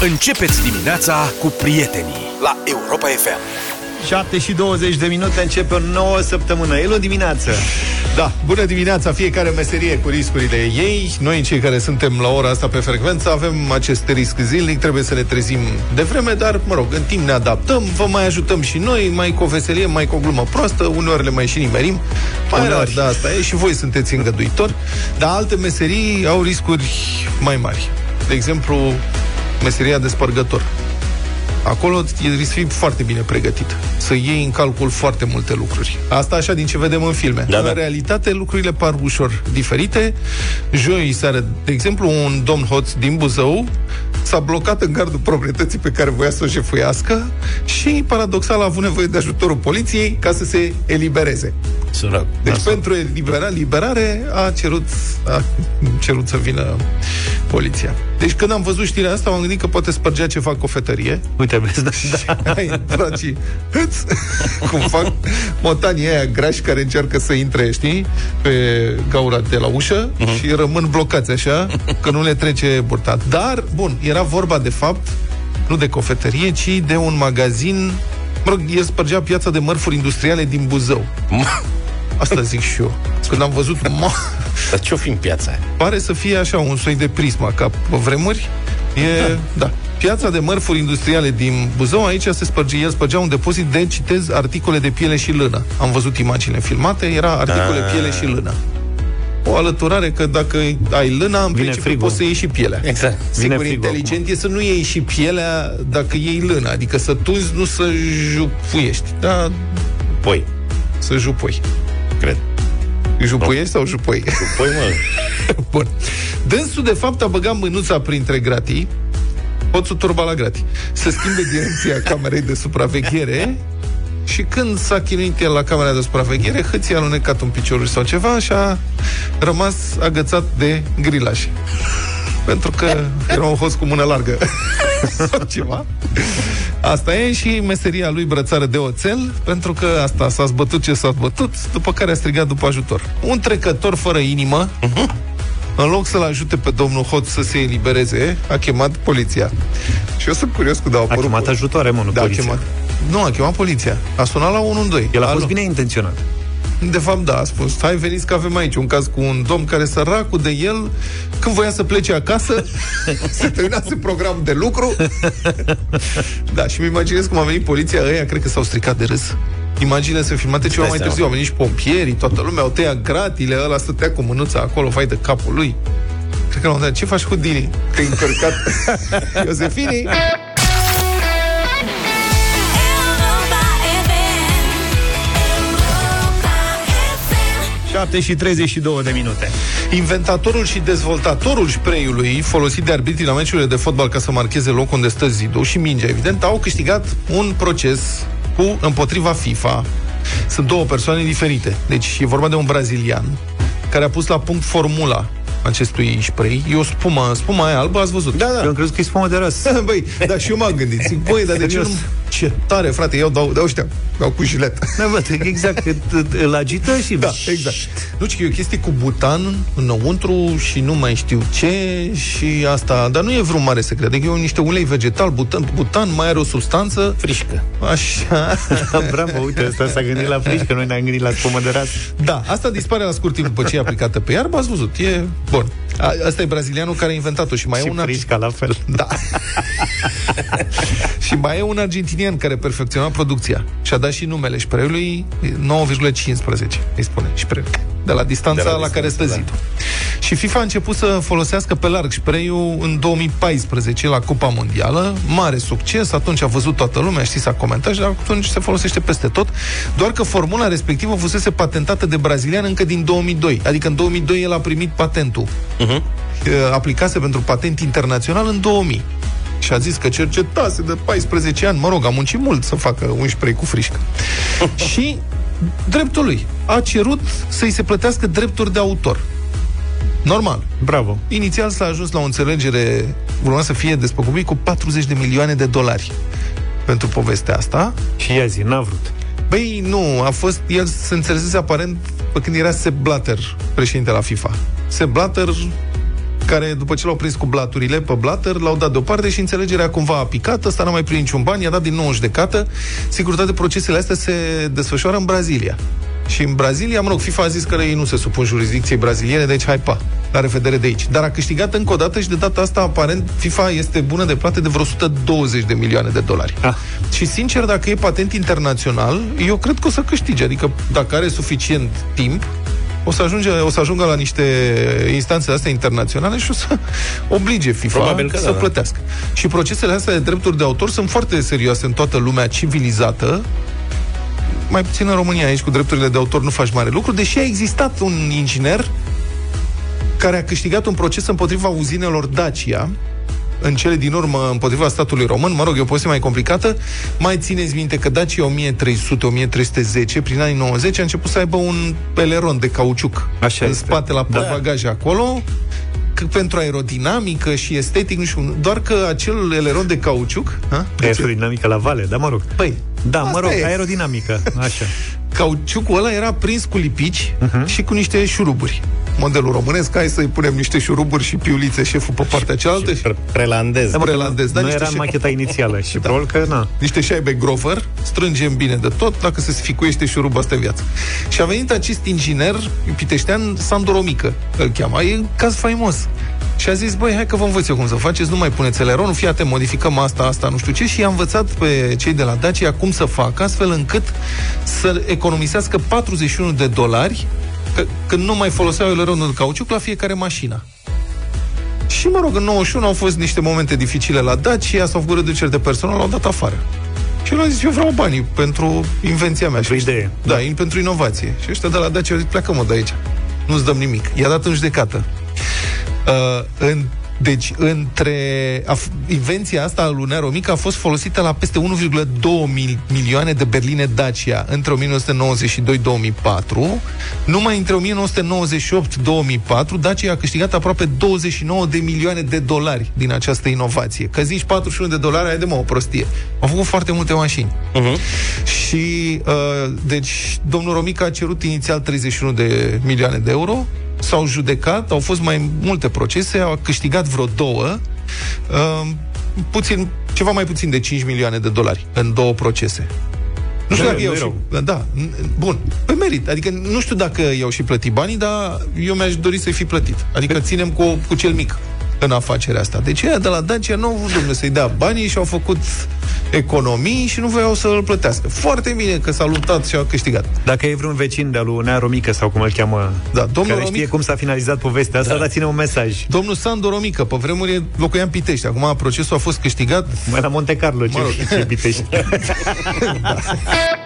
Începeți dimineața cu prietenii la Europa FM. 7 și 20 de minute începe o nouă săptămână. El o dimineață. Da, bună dimineața, fiecare meserie cu riscurile ei. Noi, cei care suntem la ora asta pe frecvență, avem acest risc zilnic, trebuie să ne trezim de vreme, dar, mă rog, în timp ne adaptăm, vă mai ajutăm și noi, mai cu o veselie, mai cu o glumă proastă, uneori le mai și nimerim. Mai Uneori. rar, da, asta e, și voi sunteți îngăduitori, dar alte meserii au riscuri mai mari. De exemplu, meseria de spărgător. Acolo trebuie să fii foarte bine pregătit, să iei în calcul foarte multe lucruri. Asta așa din ce vedem în filme. Da, în da. realitate, lucrurile par ușor diferite. Joi seară, de exemplu, un domn hoț din Buzău s-a blocat în gardul proprietății pe care voia să o jefuiască și, paradoxal, a avut nevoie de ajutorul poliției ca să se elibereze. Sărac. Deci Asta. pentru elibera, liberare a cerut, a cerut să vină poliția. Deci când am văzut știrea asta, m-am gândit că poate spărgea ceva cofetărie. Uite, vezi, da, da. Ai intrat și hâț, cum fac motanii aia grași care încearcă să intre, știi, pe gaura de la ușă uh-huh. și rămân blocați așa, că nu le trece burta. Dar, bun, era vorba de fapt nu de cofetărie, ci de un magazin Mă rog, el spărgea piața de mărfuri industriale din Buzău. Asta zic și eu. Când am văzut, ma, Dar ce-o fi în piața aia? pare să fie așa un soi de prisma, ca pe vremuri. E, da. Da. Piața de mărfuri industriale din Buzău, aici se spărge, el spărgea un depozit de, citez, articole de piele și lână. Am văzut imaginile filmate, era articole Ah. piele și lână. O alăturare că dacă ai lâna, în Vine principiu frigul. poți să iei și pielea. Exact. Vine Sigur, frigul inteligent e să nu iei și pielea dacă iei lână, adică să tunzi, nu să jupuiești, da, Poi, să jupui. cred. Jupuiești sau jupui? Poi, mă, Bun. Dânsul, de fapt, a băgat mânuța printre gratii, hoțul turba la gratii, să schimbe direcția camerei de supraveghere și când s-a chinuit el la camera de supraveghere, hâții a alunecat un picior sau ceva și a rămas agățat de grilaj. Pentru că era un hoț cu mână largă sau ceva. Asta e și meseria lui brățară de oțel, pentru că asta s-a zbătut ce s-a zbătut, după care a strigat după ajutor. Un trecător fără inimă, în loc să-l ajute pe domnul Hoț să se elibereze, a chemat poliția. Și eu sunt curios cu au a apărut... chemat ajutoare, mă, nu da, a poliția. chemat. Nu, a chemat poliția. A sunat la 112. El a fost Alo. bine intenționat. De fapt, da, a spus, hai veniți că avem aici un caz cu un domn care săracul de el, când voia să plece acasă, se terminase programul de lucru. da, și mi imaginez cum a venit poliția, ăia cred că s-au stricat de râs. Imaginile sunt filmate ceva dai mai seama. târziu, au venit și pompierii, toată lumea, au tăiat gratile, ăla stătea cu mânuța acolo, fai de capul lui. Cred că l-au întrebat, ce faci cu Dini? Că e încărcat. Iosefini? Europa FM. Europa FM. 7 și 32 de minute. Inventatorul și dezvoltatorul spray-ului folosit de arbitrii la meciurile de fotbal ca să marcheze locul unde stă zidul și mingea, evident, au câștigat un proces cu împotriva FIFA. Sunt două persoane diferite. Deci e vorba de un brazilian care a pus la punct formula acestui spray. E o spumă, spuma aia albă, ați văzut? Da, da. Eu am crezut că e spumă de răs. Băi, dar și eu m-am gândit. Zic, băi, dar de ce Serios. nu... Ce tare, frate, eu dau, dau ăștia, dau cu jilet. Da, văd, exact, că t- îl agită și... Da, exact. Nu, ci că e o chestie cu butan înăuntru și nu mai știu ce și asta, dar nu e vreun mare secret. Adică e niște ulei vegetal, butan, butan mai are o substanță, Frișcă. așa. Bravo, uite, ăsta s-a gândit la frișcă, noi ne-am gândit la spumă de ras. Da, asta dispare la scurt timp după ce e aplicată pe iarbă, ați văzut, e bun. A, asta e brazilianul care a inventat-o și mai și e un ar- frișca la fel. Da. și mai e un argentinian care perfecționa producția și a dat și numele spray-ului 9,15, îi spune spray de la distanța De la, la la care stă distanță, zidul. Și FIFA a început să folosească pe larg spray-ul în 2014 la Cupa Mondială. Mare succes, atunci a văzut toată lumea, știți, s-a comentat și de atunci se folosește peste tot. Doar că formula respectivă fusese patentată de brazilian încă din 2002. Adică în 2002 el a primit patentul. Uh-huh. Aplicase pentru patent internațional în 2000. Și a zis că cercetase de 14 ani, mă rog, a muncit mult să facă un spray cu frișcă. și dreptul lui. A cerut să-i se plătească drepturi de autor. Normal. Bravo. Inițial s-a ajuns la o înțelegere, urma să fie despăgubit cu 40 de milioane de dolari pentru povestea asta. Și ia zi, n-a vrut. Băi, nu, a fost, el se înțelesese aparent pe când era Sepp Blatter, președinte la FIFA. Sepp Blatter care după ce l-au prins cu blaturile pe blatter, l-au dat deoparte și înțelegerea cumva a picat, ăsta n-a mai prins niciun bani, i-a dat din nou în judecată. Sigur, toate procesele astea se desfășoară în Brazilia. Și în Brazilia, mă rog, FIFA a zis că ei nu se supun jurisdicției braziliene, deci hai pa, la revedere de aici. Dar a câștigat încă o dată și de data asta, aparent, FIFA este bună de plată de vreo 120 de milioane de dolari. Ah. Și sincer, dacă e patent internațional, eu cred că o să câștige. Adică dacă are suficient timp, o să, ajunge, o să ajungă la niște instanțe astea internaționale și o să oblige FIFA Probabil că să da, da. plătească. Și procesele astea de drepturi de autor sunt foarte serioase în toată lumea civilizată, mai puțin în România aici cu drepturile de autor nu faci mare lucru, deși a existat un inginer care a câștigat un proces împotriva uzinelor Dacia, în cele din urmă împotriva statului român, mă rog, e o poveste mai complicată, mai țineți minte că Dacia 1300-1310, prin anii 90, a început să aibă un peleron de cauciuc Așa în este. spate la Da. bagaje acolo, că pentru aerodinamică și estetic, nu știu, doar că acel eleron de cauciuc, ha? Aerodinamică la vale, da, mă rog. Păi, Da, mă asta rog, e. aerodinamică, așa. cauciucul ăla era prins cu lipici Mhm. uh-huh. și cu niște șuruburi. Modelul românesc, hai să-i punem niște șuruburi și piulițe șeful pe partea cealaltă și, Pre- Prelandez. Da, mă, că Prelandez, da, nu niște era în șe- macheta inițială și Da. probabil că, na, niște șaibe grover, strângem bine de tot, dacă se sficuiește șuruba asta în viață. Și a venit acest inginer piteștean, Sandoromică, îl cheamă, e un caz faimos. Și a zis, băi, hai că vă învăț eu cum să faceți, nu mai puneți eleronul, fii atent, modificăm asta, asta, nu știu ce, și i-a învățat pe cei de la Dacia cum să facă, astfel încât să economisească 41 de dolari că, când nu mai foloseau eleronul de cauciuc la fiecare mașină. Și, mă rog, în 91 au fost niște momente dificile la Dacia, s-au făcut reduceri de personal, l-au dat afară. Și el a zis, eu vreau banii pentru invenția mea. Pentru Și- idee. Da, in, pentru inovație. Și ăștia de la Dacia au zis, pleacă mă de aici. Nu-ți dăm nimic. I-a dat în judecată. Uh, în, deci, între a, f- invenția asta a lui Nero Mic a fost folosită la peste 1,2 mil, milioane de berline Dacia între 1992-2004. Numai între 1998-2004, Dacia a câștigat aproape 29 de milioane de dolari din această inovație. Că zici 41 de dolari, ai de mă, o prostie. Au făcut foarte multe mașini. Uh-huh. Și, uh, deci, domnul Romica a cerut inițial 31 de milioane de euro, s-au judecat, au fost mai multe procese, au câștigat vreo două, uh, puțin, ceva mai puțin de 5 milioane de dolari în două procese. Nu știu Nu, dacă nu i-au e și... rău. Da, n- bun. Pe merit. Adică nu știu dacă i-au și plătit banii, dar eu mi-aș dori să-i fi plătit. Adică ținem cu, cu cel mic în afacerea asta. Deci ăia de la Dacia nu au vrut, domnule, să-i dea banii și au făcut economii și nu voiau să îl plătească. Foarte bine că s-a luptat și a câștigat. Dacă e vreun vecin de-a lui Nea Romică sau cum îl cheamă, Da, domnul care Romic- știe cum s-a finalizat povestea asta, da. dați-ne un mesaj. Domnul Sandu Romică, pe vremuri locuia în Pitești. Acum procesul a fost câștigat Mai la Monte Carlo, ce, Mă rog. ce bitești.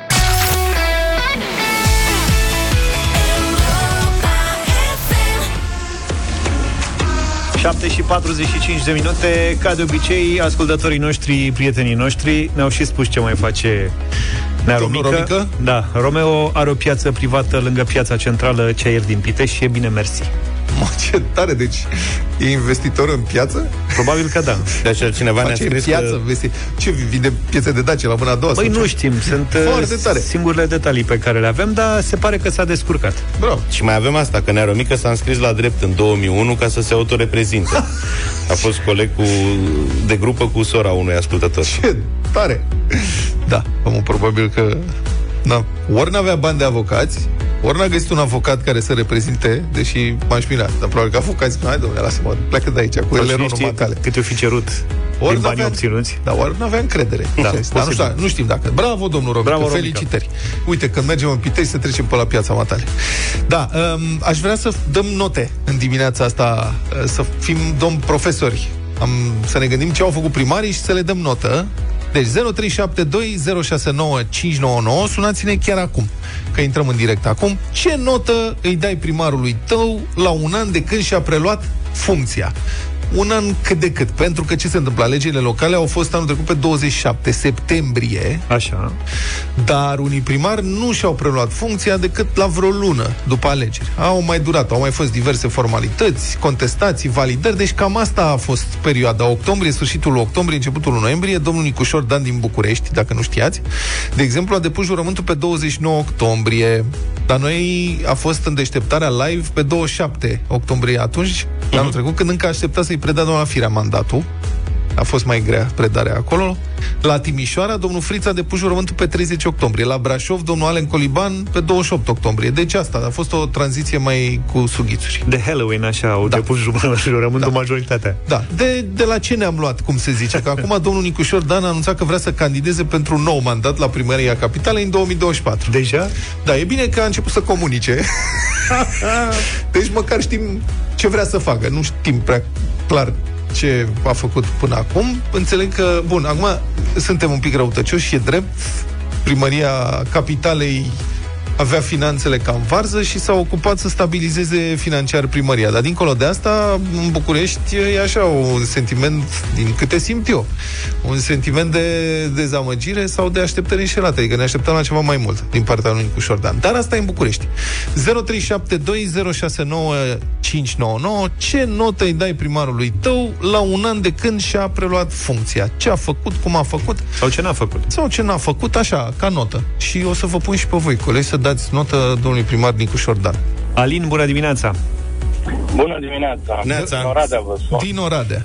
7 și 45 de minute Ca de obicei, ascultătorii noștri Prietenii noștri ne-au și spus ce mai face Nea Domnul Romică. Romică? Da, Romeo are o piață privată Lângă piața centrală Ceaier din Pitești Și e bine mersi Mă, ce tare, deci e investitor în piață? Probabil că da Deci cineva ne-a Face scris piață, că... vezi? Ce, vinde piese de Dacia la mâna a doua? Băi, sau nu ce? știm, sunt Foarte uh, tare. singurele detalii pe care le avem, dar se pare că s-a descurcat. Bravo. Și mai avem asta, că Nea Mică s-a înscris la drept în 2001 ca să se autoreprezinte. A fost coleg cu, de grupă cu sora unui ascultător. Ce tare! Da, omul probabil că... Na, ori n-avea bani de avocați, ori n-a găsit un avocat care să reprezinte, deși m-aș mira, dar probabil că avocați, hai domnule, lasă-mă, pleacă de aici, cu Sau ele cine nu știe matale. cât o fi cerut Ori din banii n-avea- obținuți. Da, ori nu avea încredere. Da, dar nu posibil. știu, nu știm dacă. Bravo, domnul Romică, Bravo, Romică. felicitări. Uite, când mergem în Pitești, să trecem pe la piața Matale. Da, um, aș vrea să dăm note în dimineața asta, uh, să fim domn profesori. Am, să ne gândim ce au făcut primarii și să le dăm notă. Deci 0372069599 Sunați-ne chiar acum Că intrăm în direct acum. Ce notă îi dai primarului tău La un an de când și-a preluat funcția un an cât de cât. Pentru că ce se întâmplă? Alegerile locale au fost anul trecut pe 27 septembrie, Așa. dar unii primari nu și-au preluat funcția decât la vreo lună după alegeri. Au mai durat, au mai fost diverse formalități, contestații, validări, deci cam asta a fost perioada octombrie, sfârșitul octombrie, începutul noiembrie. Domnul Nicușor Dan din București, dacă nu știați, de exemplu, a depus jurământul pe 29 octombrie. La noi a fost în deșteptarea live pe 27 octombrie atunci, uh-huh. anul trecut, când încă aștepta să-i predea doamna Firea mandatul. A fost mai grea predarea acolo. La Timișoara, domnul Friț a depus jurământul pe 30 octombrie. La Brașov, domnul Alen Coliban pe 28 octombrie. Deci asta a fost o tranziție mai cu sughițuri. De Halloween, așa, au da. depus jur- jurământul Da. majoritatea. Da, de, de la ce ne-am luat, cum se zice? Că acum domnul Nicușor Dan a anunțat că vrea să candideze pentru un nou mandat la primăria capitalei în 2024. Deja? Da, e bine că a început să comunice. deci măcar știm ce vrea să facă. Nu știm prea clar ce a făcut până acum. Înțeleg că, bun, acum suntem un pic răutăcioși, e drept. Primăria capitalei avea finanțele ca în varză și s-a ocupat să stabilizeze financiar primăria. Dar dincolo de asta, în București e așa un sentiment, din câte simt eu, un sentiment de dezamăgire sau de așteptări înșelate. Adică ne așteptam la ceva mai mult din partea lui Nicu Șordan. Dar asta e în București. 0372069599 Ce notă îi dai primarului tău la un an de când și-a preluat funcția? Ce a făcut, cum a făcut? Sau ce n-a făcut? sau ce n-a făcut, așa, ca notă. Și o să vă pun și pe voi, colegi, să dați notă domnului primar Nicu Șordan. Alin, bună dimineața! Bună dimineața! Neața. Din Oradea vă sun. Din Oradea.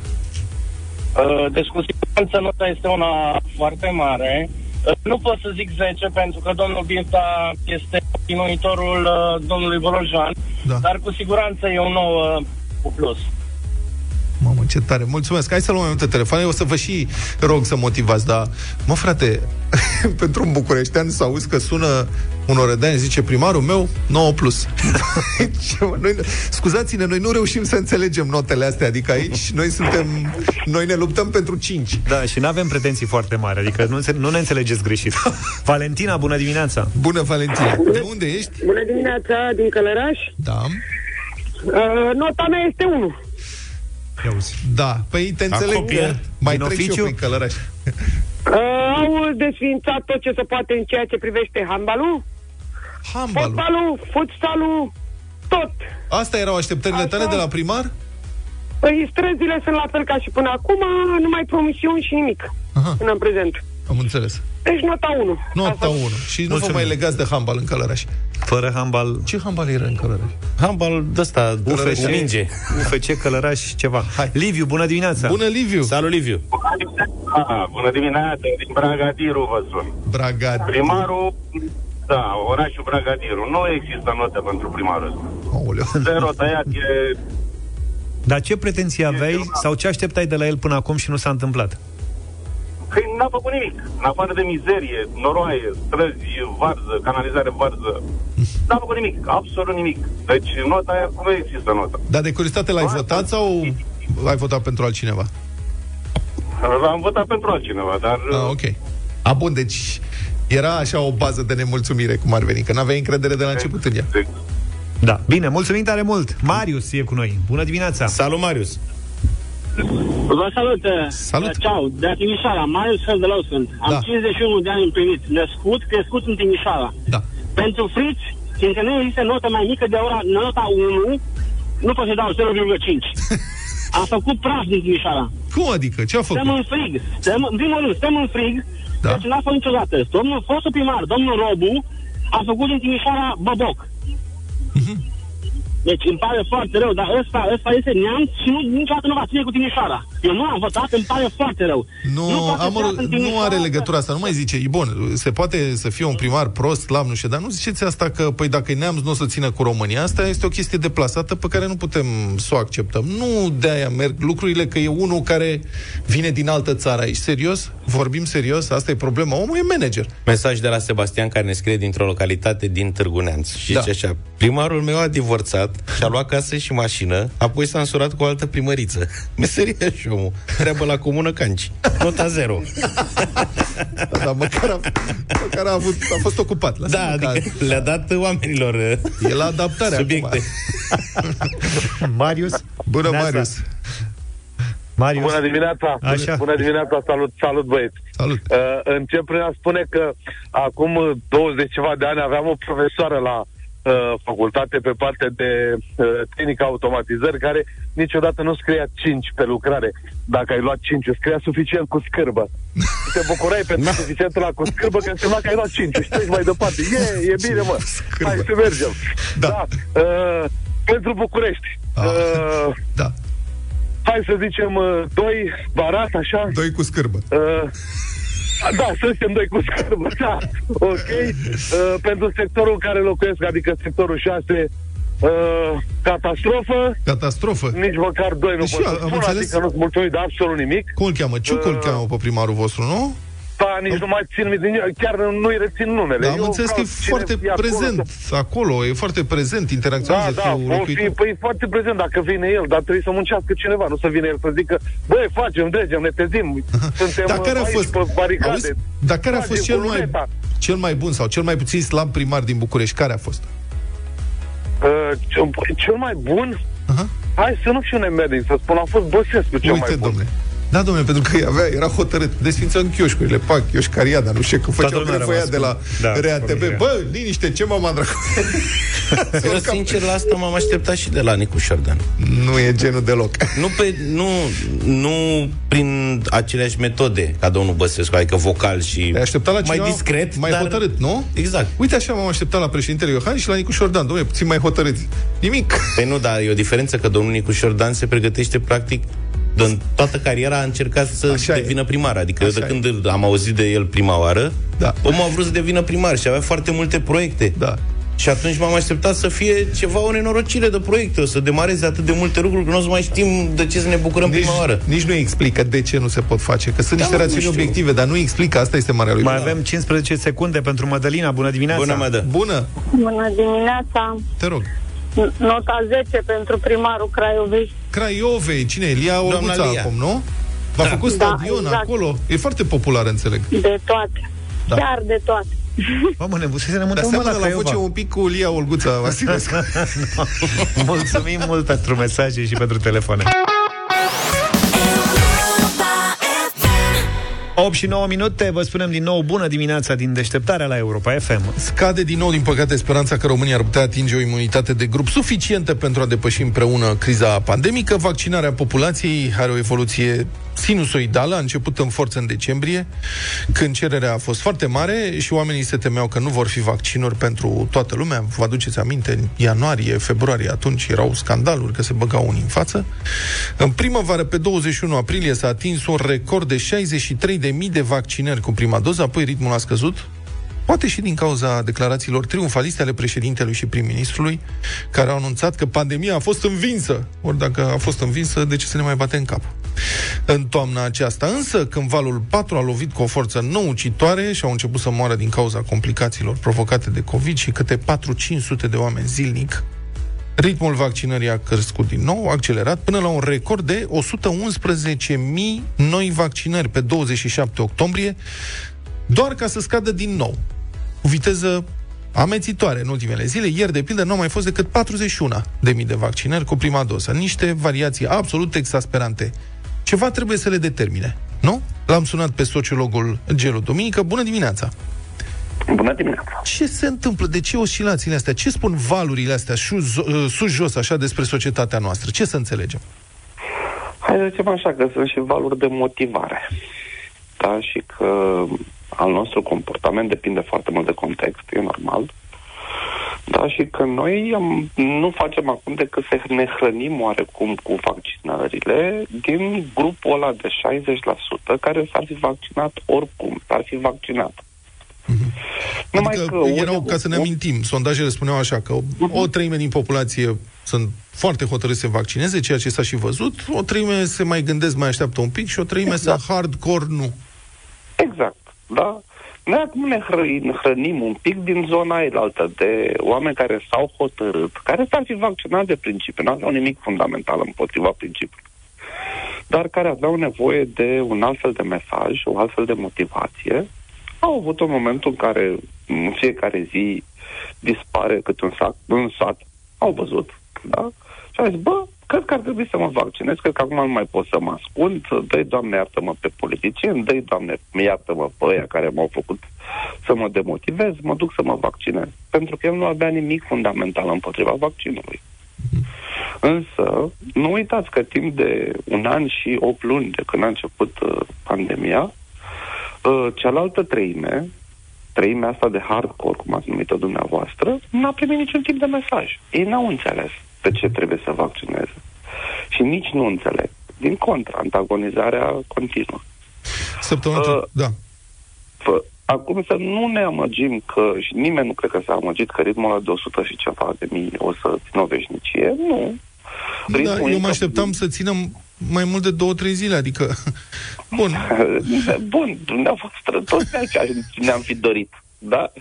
Uh, Deci cu siguranță nota este una foarte mare. Uh, Nu pot să zic 10 pentru că domnul Binta este continuitorul uh, domnului Volojan, Da. dar cu siguranță e un nou cu plus. Mamă, ce tare. Mulțumesc. Hai să luăm mai multe telefoane. O să vă și rog să motivați, dar, mă, frate, pentru un bucureștean să auzi că sună un orădean, zice primarul meu, 9 plus. Ce, mă, noi, scuzați-ne, noi nu reușim să înțelegem notele astea, adică aici noi suntem, noi ne luptăm pentru 5. Da, și nu avem pretenții foarte mari, adică nu, înțe- nu ne înțelegeți greșit. Valentina, bună dimineața! Bună, Valentina. De unde ești? Bună dimineața, din Călăraș. Da. Uh, nota mea este 1. Ia uzi. Da. Păi te înțeleg copiat. că mai Din trec și eu oficiu? prin Călăraș. Uh, au desfințat tot ce se poate în ceea ce privește handbalul, Handbalul. fotbalul, futsalul, tot. Asta erau așteptările Așa. tale de la primar? Păi străzile sunt la fel ca și până acum, numai promisiuni și nimic Aha. până în prezent. Am înțeles. Deci nota 1. Nota Asta- 1. Și nu vă Mulțumim. mai legați de handbal în Călăraș. Fără handbal, Ce handbal era în Călăraș? Handbal de ăsta, UFC, cu minge. UFC, Călăraș, ceva. Hai. Liviu, bună dimineața! Bună, Liviu! Salut, Liviu. Ah, bună dimineața, din Bragadiru vă sun. Bragad. Primarul, da, orașul Bragadiru. Nu există notă pentru primarul ăsta. Aoleu. Zero tăiat e... Dar ce pretenții aveai sau ce așteptai de la el până acum și nu s-a întâmplat? Păi n-a făcut nimic. În afară de mizerie, noroaie, străzi, varză, canalizare varză. N-a făcut nimic, absolut nimic. Deci nota aia, nu există nota. Dar de curiozitate l-ai votat sau ai votat pentru altcineva? Am votat pentru altcineva, dar... Ah, ok. A, bun, deci era așa o bază de nemulțumire, cum ar veni, că n-aveai încredere de la început în ea. Da. Bine, mulțumim tare mult! Marius e cu noi. Bună dimineața! Salut, Marius. Vă salut! Salut. Ceau, de la Timișoara, Marius Feldelău sunt. Am Da. 51 de ani împlinit, născut, crescut în Timișoara. Da. Pentru friți, fiindcă nu există notă mai mică de ora, nota 1, nu pot să dau 0,5. A făcut praf din Timișoara. Cum adică? Ce a Stăm făcut? în frig. Stăm, în primul rând, stăm în frig. Da. Deci n-a făcut niciodată. Domnul fostul primar, domnul Robu, a făcut din Timișoara Boboc. Mhm. Deci îmi pare foarte rău, dar ăsta, ăsta este neamț și nu, niciodată nu va ține cu Timișoara. Eu nu am votat, îmi pare foarte rău. Nu, poate să amor, treacă în nu Timișoara are să- legătura asta, nu mai zice. E bun, se poate să fie un primar prost, slab, nu știu, dar nu ziceți asta că, păi dacă e neamț, nu o să țină cu România. Asta este o chestie deplasată pe care nu putem să o acceptăm. Nu de aia merg lucrurile, că e unul care vine din altă țară aici. Serios? Vorbim serios? Asta e problema. Omul e manager. Mesaj de la Sebastian care ne scrie dintr-o localitate din Târgu Neamț. Și Da. zice așa, primarul meu a divorțat, și-a luat casă și mașină, apoi s-a însurat cu o altă primăriță. Meseria și omul. Treabă la comună Canci. Nota zero. Da, dar măcar a, măcar a, avut, a fost ocupat. Lasă Da, că adică le-a dat oamenilor uh, E la adaptare subiecte. acum. Marius? Bună, Neața. Marius. Marius. Bună dimineața! Așa. Bună dimineața, salut, salut băieți! Salut. Uh, încep prin a spune că acum uh, 20 ceva de ani aveam o profesoară la uh, facultate pe partea de uh, tehnică automatizări care niciodată nu scria 5 pe lucrare. Dacă ai luat 5, scria suficient cu scârbă. Te bucurai pentru suficientul la cu scârbă că însemna că ai luat 5 și treci mai departe. E, e bine, mă! Hai să mergem! Da. da. Uh, pentru București. Ah. Uh, Da. hai să zicem, uh, doi barat, așa? Doi cu scârbă. Uh, da, să zicem doi cu scârbă, da. Ok. Uh, pentru sectorul în care locuiesc, adică sectorul 6, uh, catastrofă, Catastrofă. nici măcar doi nu Deci pot eu să am spun, înțeles- adică nu-s mulțumit de absolut nimic. Cum îl cheamă? Ciucă îl Uh, cheamă pe primarul vostru, nu? Da, nici nu mai țin minte, chiar nu-i rețin numele. Da, am Eu înțeles că vreau e cine foarte e acolo prezent să- acolo, e foarte prezent, Da, interacționează da, cu o fi, locuitorii. păi e foarte prezent dacă vine el, dar trebuie să muncească cineva, nu să vină el să zică, băi, facem, dregem, ne tezim, suntem Dar care a aici fost, pe baricade. auzi, dar care a Tragem fost cel cu mai, luneta. cel mai bun sau cel mai puțin slab primar din București? Care a fost? Uh, cel, cel mai bun? Aha. Hai să nu fiu nemedic, să spun, a fost Băsescu cel Uite, mai bun. domnule. Da, domnule, pentru că avea, era hotărât. Desfințăm chioșcurile, pac, chioșcariada, nu știu, că făceau lumea a grifă aia rămas de la cu- da, RATB. familia. Bă, liniște, ce mă mandra Eu, sincer, la asta m-am așteptat și de la Nicu Șordan. Nu e genul deloc. Nu, pe, nu, nu prin aceleași metode ca domnul Băsescu, adică vocal și Te-ai așteptat la mai cineva discret, mai dar... hotărât, nu? Exact. Uite așa m-am așteptat la președintele Iohannis și la Nicu Șordan, domnule, puțin mai hotărât. Nimic. Păi nu, dar e o diferență că domnul Nicu Șordan se pregătește practic în toată cariera a încercat să Așa e. devină primar. Adică eu de Așa când îl- am auzit de el prima oară, Da. omul a vrut să devină primar și avea foarte multe proiecte. Da. Și atunci m-am așteptat să fie ceva o nenorocire de proiecte, o să demareze atât de multe lucruri că nu o să mai știm de ce să ne bucurăm Nici, prima oară. nici nu explică de ce nu se pot face, că sunt Da, niște mă, rațiuni nu știu. obiective, dar nu explică, asta este marea lui. Mai avem 15 secunde pentru Mădălina. Bună dimineața! Bună, mă dă. Bună, Bună dimineața! te rog. Nota 10 pentru primarul Craiovei. Craiovei, cine e? Lia Olguța Lia. acum, nu? V-a Da. făcut Da, stadion exact. acolo? E foarte popular, înțeleg. De toate. Da. Chiar de toate. Mamă, ne să ne Dar mutăm mă, seamănă la la Craiova. voce un pic cu Lia Olguța Vasilescu. Mulțumim mult pentru mesaje și pentru telefoane. 8 și 9 minute, vă spunem din nou bună dimineața din deșteptarea la Europa FM. Scade din nou, din păcate, speranța că România ar putea atinge o imunitate de grup suficientă pentru a depăși împreună criza pandemică. Vaccinarea populației are o evoluție sinusoidală, a început în forță în decembrie, când cererea a fost foarte mare și oamenii se temeau că nu vor fi vaccinuri pentru toată lumea. Vă aduceți aminte, în ianuarie, februarie, atunci erau scandaluri că se băgau unii în față. În primăvară, pe 21 aprilie, s-a atins un record de 63.000 de vaccinări cu prima doză, apoi ritmul a scăzut, Poate și din cauza declarațiilor triumfaliste ale președintelui și prim-ministrului, care au anunțat că pandemia a fost învinsă. Ori dacă a fost învinsă, de ce să ne mai bate în cap? În toamna aceasta, însă, când valul 4 a lovit cu o forță noucitoare și au început să moară din cauza complicațiilor provocate de COVID și câte 4-500 de oameni zilnic, ritmul vaccinării a crescut din nou, a accelerat, până la un record de 111.000 noi vaccinări pe 27 octombrie, doar ca să scadă din nou, cu viteză amețitoare în ultimele zile. Ieri, de pildă, nu au mai fost decât 41 de mii de vaccinări cu prima doză. Niște variații absolut exasperante. Ceva trebuie să le determine, nu? L-am sunat pe sociologul Gelu Duminică. Bună dimineața! Bună dimineața! Ce se întâmplă? De ce oscilațiile astea? Ce spun valurile astea sus- sus-jos așa despre societatea noastră? Ce să înțelegem? Hai să zicem așa că sunt și valuri de motivare. Da, și că al nostru comportament depinde foarte mult de context, e normal. Da, și că noi am, nu facem acum decât să ne hrănim oarecum cu vaccinările din grupul ăla de 60% care s-ar fi vaccinat oricum, s-ar fi vaccinat. Numai Adică că erau, unii- ca să ne amintim, sondajele spuneau așa că o, o treime din populație sunt foarte hotărâți să se vaccineze, ceea ce s-a și văzut, o treime se mai gândesc, mai așteaptă un pic și o treime Exact. să hardcore nu. Exact, da? Noi acum ne hră- hrănim un pic din zona ailaltă de oameni care s-au hotărât, care s-ar fi vaccinat de principiu, nu aveau nimic fundamental împotriva principiului, dar care aveau nevoie de un altfel de mesaj, o altfel de motivație, au avut un moment în care în fiecare zi dispare câte un sac, un sat, au văzut, da? Și au zis, bă, cred că ar trebui să mă vaccinez, cred că acum nu mai pot să mă ascund, dă Doamne iartă-mă pe politicieni, dă Doamne iartă-mă pe ăia care m-au făcut să mă demotivez, mă duc să mă vaccinez. Pentru că el nu avea nimic fundamental împotriva vaccinului. Însă, nu uitați că timp de un an și 8 luni de când a început uh, pandemia, uh, cealaltă treime, treimea asta de hardcore, cum ați numit-o dumneavoastră, n-a primit niciun tip de mesaj. Ei n-au înțeles de ce trebuie să vaccineze. Și nici nu înțeleg. Din contra, antagonizarea continuă. Săptămâna Uh, tre- da. Fă, acum să nu ne amăgim că, și nimeni nu cred că s-a amăgit că ritmul ăla de 100 și ceva de mii o să țină o veșnicie. Nu. Da, Ritmul eu e mă că- așteptam să ținem mai mult de două, trei zile, adică... Bun. Bun, dumneavoastră toți de aceea ne-am fi dorit. Da?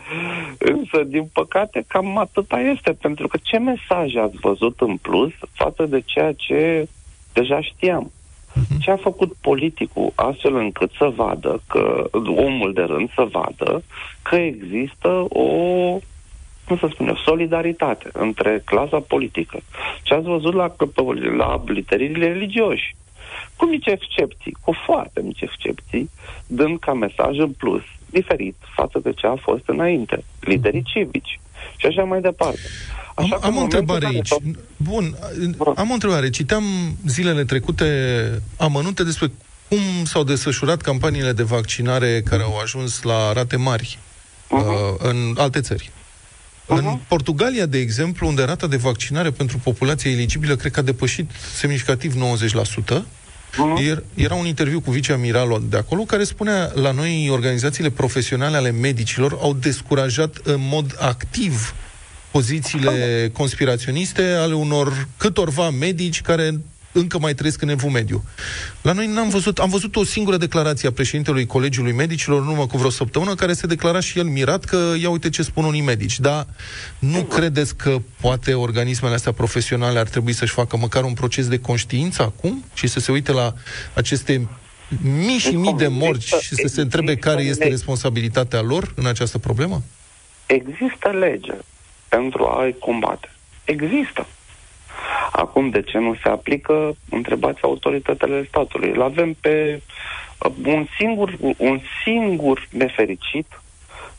Însă, din păcate, cam atâta este, pentru că ce mesaj ați văzut în plus față de ceea ce deja știam? Ce a făcut politicul astfel încât să vadă că, omul de rând să vadă că există o cum să spun eu, solidaritate între clasa politică. Ce ați văzut la, la literile religioși? Cu mici excepții, cu foarte mici excepții, dând ca mesaj în plus, diferit față de ce a fost înainte. Liderii civici și așa mai departe. Așa Am, că am în o întrebare momentul aici. în care Bun, am o întrebare. Citeam zilele trecute amănunte despre cum s-au desfășurat campaniile de vaccinare care au ajuns la rate mari uh, în alte țări. În Portugalia, de exemplu, unde rata de vaccinare pentru populația eligibilă cred că a depășit semnificativ 90%, iar era un interviu cu viceamiralul de acolo care spunea la noi organizațiile profesionale ale medicilor au descurajat în mod activ pozițiile conspiraționiste ale unor câtorva medici care încă mai trăiesc în evul mediu. La noi n-am văzut, am văzut o singură declarație a președintelui Colegiului Medicilor în urmă cu vreo săptămână, care se declara și el mirat că ia uite ce spun unii medici. Dar nu credeți că poate organismele astea profesionale ar trebui să-și facă măcar un proces de conștiință acum și să se uite la aceste mii și mii de morți și să se întrebe care este responsabilitatea lor în această problemă? Există lege pentru a-i combate. Există. Acum, de ce nu se aplică? Întrebați autoritățile statului. Îl avem pe uh, un singur, un singur nefericit,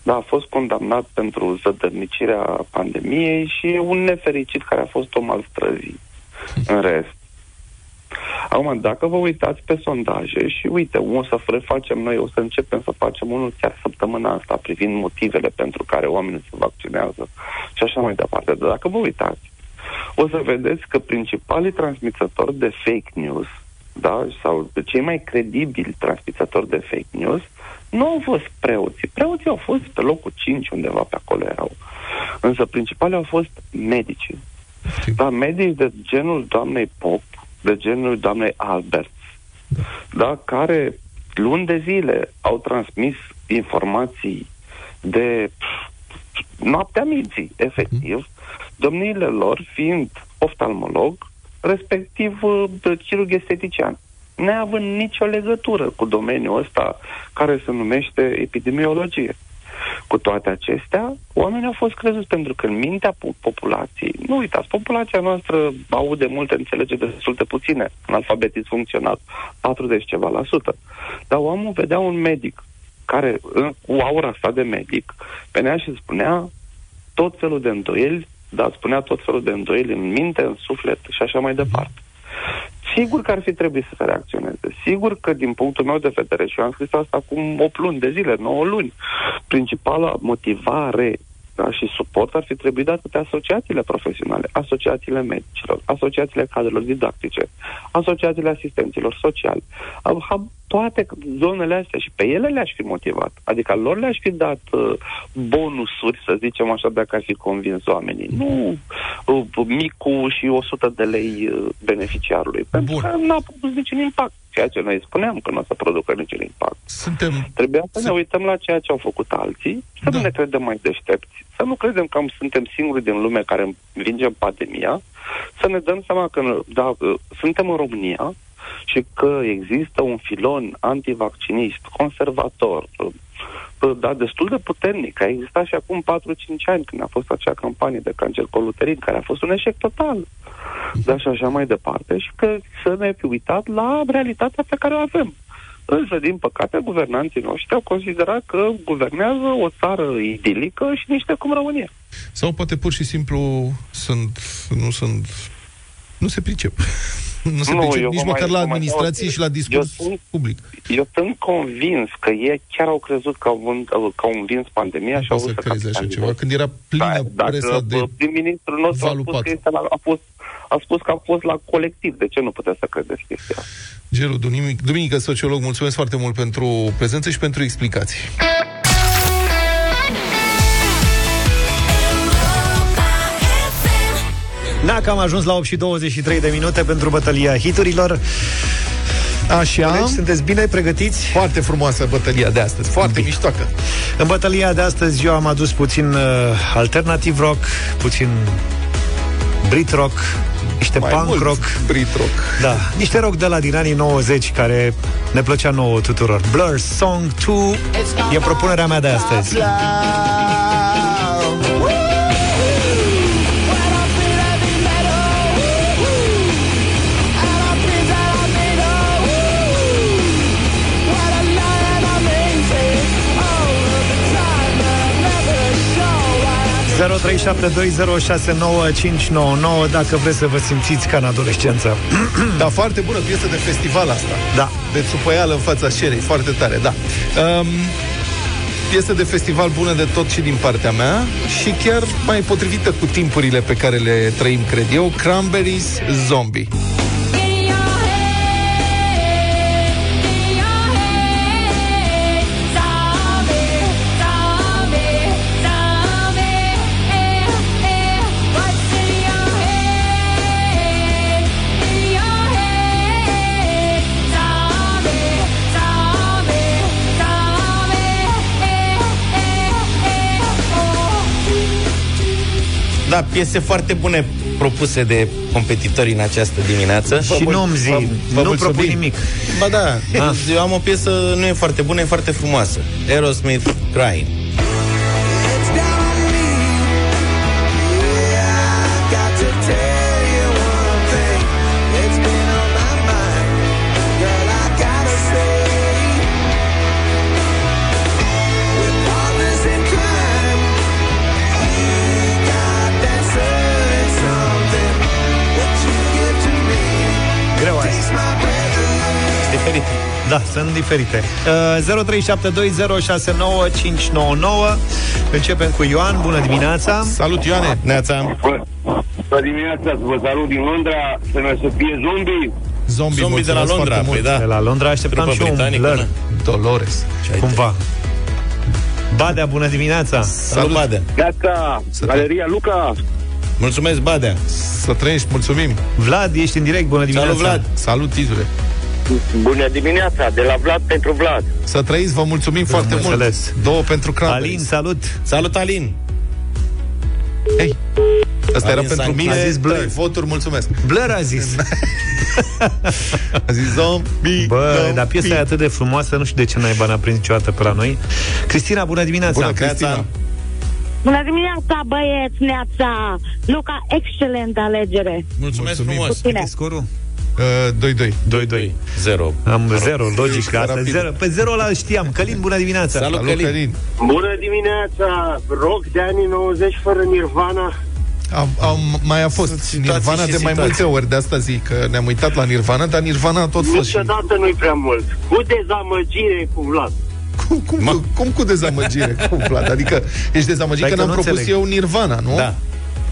da, a fost condamnat pentru zădărnicirea pandemiei și e un nefericit care a fost om al străzii. În rest. Acum, dacă vă uitați pe sondaje și uite, o să refacem noi, o să începem să facem unul chiar săptămâna asta privind motivele pentru care oamenii se vaccinează și așa mai departe. Dar dacă vă uitați, o să vedeți că principalii transmițători de fake news, da, sau de cei mai credibili transmițători de fake news, nu au fost preoții. Preoții au fost pe locul 5 undeva pe acolo erau. Însă principalii au fost medicii. Da, medici de genul doamnei Pop, de genul doamnei Albert, da, care luni de zile au transmis informații de pf, noaptea minții, efectiv, domniile lor fiind oftalmolog, respectiv uh, chirurg estetician, neavând nicio legătură cu domeniul ăsta care se numește epidemiologie. Cu toate acestea, oamenii au fost crezuți pentru că în mintea po- populației, nu uitați, populația noastră aude multe, înțelege destul de puține, în alfabetism funcțional, 40 ceva la sută. Dar omul vedea un medic care, în- cu aura asta de medic, venea și spunea tot felul de îndoieli, dar spunea tot felul de îndoieli în minte, în suflet și așa mai departe. Sigur că ar fi trebuit să se reacționeze. Sigur că, din punctul meu de vedere, și eu am scris asta acum 8 luni de zile, 9 luni, principala motivare da, și suport ar fi trebuit dată de asociațiile profesionale, asociațiile medicilor, asociațiile cadrelor didactice, asociațiile asistenților sociali, Am- am toate zonele astea și pe ele le-aș fi motivat. Adică lor le-aș fi dat uh, bonusuri, să zicem așa, dacă ar fi convins oamenii. Nu uh, micul și 100 de lei uh, beneficiarului. Pentru că n-a produs niciun impact. Ceea ce noi spuneam că nu o să producă niciun impact. Suntem... Trebuia să ne uităm la ceea ce au făcut alții, să Da. nu ne credem mai deștepți, să nu credem că am- suntem singuri din lume care învingem pandemia, să ne dăm seama că da, uh, suntem în România și că există un filon antivaccinist, conservator, uh, uh, da, destul de puternic. A existat și acum 4-5 ani, când a fost acea campanie de cancer coluterin, care a fost un eșec total. Da, și așa mai departe. Și că să ne fi uitat la realitatea pe care o avem. Însă, din păcate, guvernanții noștri au considerat că guvernează o țară idilică și niște cum România. Sau poate pur și simplu sunt, nu sunt, nu se pricep. Nu se Nu, pricep eu nici vă măcar mai- la vă mai administrație dau- și la discurs eu sunt- public. Eu sunt convins că ei chiar au crezut că au, vând, că au învins pandemia și au Poți să vrut să crezi așa capitalizeze. ceva. Când era plină Da, dacă presa de bă, prim-ministrul nostru a valul spus, că patru. este la, a, fost, a spus că a fost la colectiv. De ce nu puteți să credeți chestia asta? Gelu Duminic, Duminică, sociolog, mulțumesc foarte mult pentru prezență și pentru explicații. Dacă am ajuns la 8 și 23 de minute pentru bătălia hiturilor. Așa. Colegi, sunteți bine pregătiți? Foarte frumoasă bătălia de astăzi, foarte Bine. miștoacă. În bătălia de astăzi eu am adus puțin uh, alternativ rock, puțin Brit rock, niște Mai punk mult rock. Brit rock. Da, niște rock de la din anii 90 care ne plăcea nouă tuturor. Blur Song 2 e propunerea mea de astăzi. Nouă dacă vreți să vă simțiți ca în adolescență. Da, foarte bună piesă de festival asta. Da. De țupăială în fața scenei, foarte tare, da. Um, piesă de festival bună de tot și din partea mea și chiar mai potrivită cu timpurile pe care le trăim, cred eu, Cranberries Zombie. Da, piese foarte bune propuse de competitorii în această dimineață. Și nu-mi zi, vă- vă nu mulțumim. propun nimic. Ba da, Ah. eu am o piesă, nu e foarte bună, e foarte frumoasă. Aerosmith, Crying. Diferit. Da, sunt diferite. Uh, 0372069599 Începem cu Ioan, bună dimineața Salut, Ioane! Neața. Bună dimineața, să vă salut din Londra, să ne să fie zombie. Zombie, Zombie de la mulțumesc Londra, foarte păi mult. da. De la Londra așteptam Trupă și eu un britanică, blur nu? Dolores. Cumva Badea, bună dimineața Salut, Badea. Neața, Galeria Luca, Mulțumesc, Badea. Să trăiești, mulțumim. Vlad, ești în direct, bună dimineața Salut, Vlad. Salut, Tizule. Bună dimineața, de la Vlad pentru Vlad. Să trăiți, vă mulțumim foarte mult. înțeles. Două pentru Alin, Cranberries. salut Salut, Alin. Hei, asta era Alin pentru Sanchi. mine. A zis Blur. Trei voturi, mulțumesc. Blur a zis A zis zombie, Bă, zombie. dar piesa e atât de frumoasă Nu știu de ce n-ai n-a prins niciodată pe la noi Cristina, bună dimineața Bună, Cristina. Bună dimineața, băieți, neața! Luca, excelentă alegere! Mulțumesc Mulțumim. frumos. Bine. Cât e scorul? Uh, 2-2. 2-2 Zero. Am zero, logic Ești asta, rapid. zero. Pe zero ăla știam Călin, bună dimineața Salut, Salut, Călin. Călin. Bună dimineața, rock de anii 90 fără Nirvana. Am, am, mai a fost situații Nirvana și de mai situații. multe ori, de asta zic că ne-am uitat la Nirvana, dar Nirvana a tot fost și... Niciodată nu-i prea mult. Cu dezamăgire cu Vlad. Cum, cum, cum cu dezamăgire? Cum, Vlad? Adică ești dezamăgit Stai că că n-am nu propus înțeleg. eu Nirvana, nu? Da.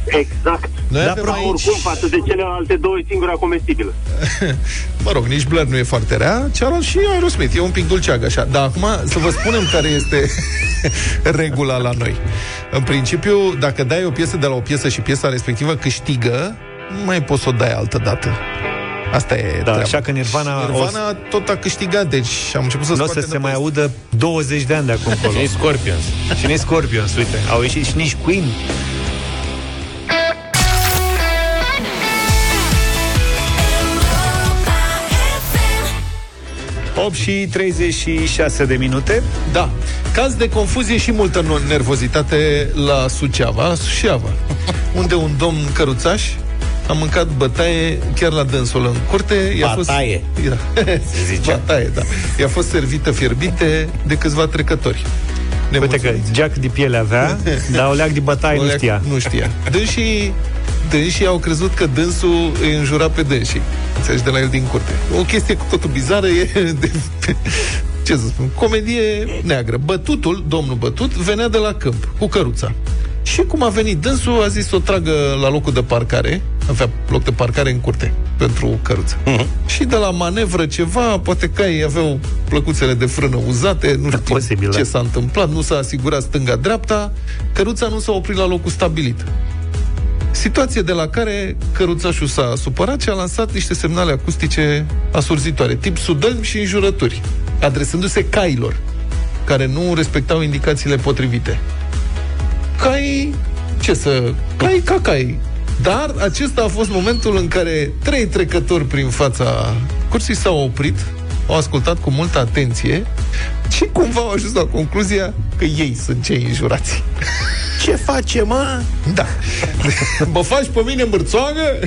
Exact. Noi Da, avem pro- aici... Oricum, față de celelalte două, e singura comestibilă. Mă rog, nici Blur nu e foarte rea, cealaltă și Aerosmith, e un pic dulceag așa. Dar acum să vă spunem care este regula la noi. În principiu, dacă dai o piesă de la o piesă și piesa respectivă câștigă, nu mai poți să o dai altă dată. Asta e Da, treaba. așa că Nirvana, Nirvana o, tot a câștigat, deci am început să nu o să scoatem se de mai pe- audă 20 de ani de acum încolo Și Scorpions. Și nici Scorpions, uite Au ieșit și nici Queen 8 și 36 de minute. Da. Caz de confuzie și multă no- nervozitate la Suceava, la Suceava, unde un domn căruțaș a mâncat bătaie chiar la dânsul în curte. I-a Bătaie. Fost, da. Se zicea. Bătaie, da. I-a fost servită fierbinte de câțiva trecători. Uite că Nemulțumiți. geac de piele avea, dar o leac de bătaie nu Oleac știa. Nu știa. Dânsii, dânsii au crezut că dânsul îi înjura pe dânsii. Înțelegi, de la el din curte. O chestie cu totul bizară e de, ce să spun, comedie neagră. Bătutul, domnul Bătut, venea de la câmp, cu căruța. Și cum a venit dânsul, a zis să o tragă la locul de parcare, avea loc de parcare în curte pentru căruță. Și de la manevră ceva, poate caii aveau plăcuțele de frână uzate, nu știu posibil, ce da. s-a întâmplat, nu s-a asigurat stânga-dreapta, căruța nu s-a oprit la locul stabilit. Situație de la care căruțașul s-a supărat și a lansat niște semnale acustice asurzitoare, tip sudălmi și înjurături, adresându-se cailor, care nu respectau indicațiile potrivite. Cai, ce să... Cai ca cai. Dar acesta a fost momentul în care trei trecători prin fața cursii s-au oprit, au ascultat cu multă atenție și cumva au ajuns la concluzia că ei sunt cei înjurați. Ce face, mă? Da. Mă faci pe mine mărțoagă?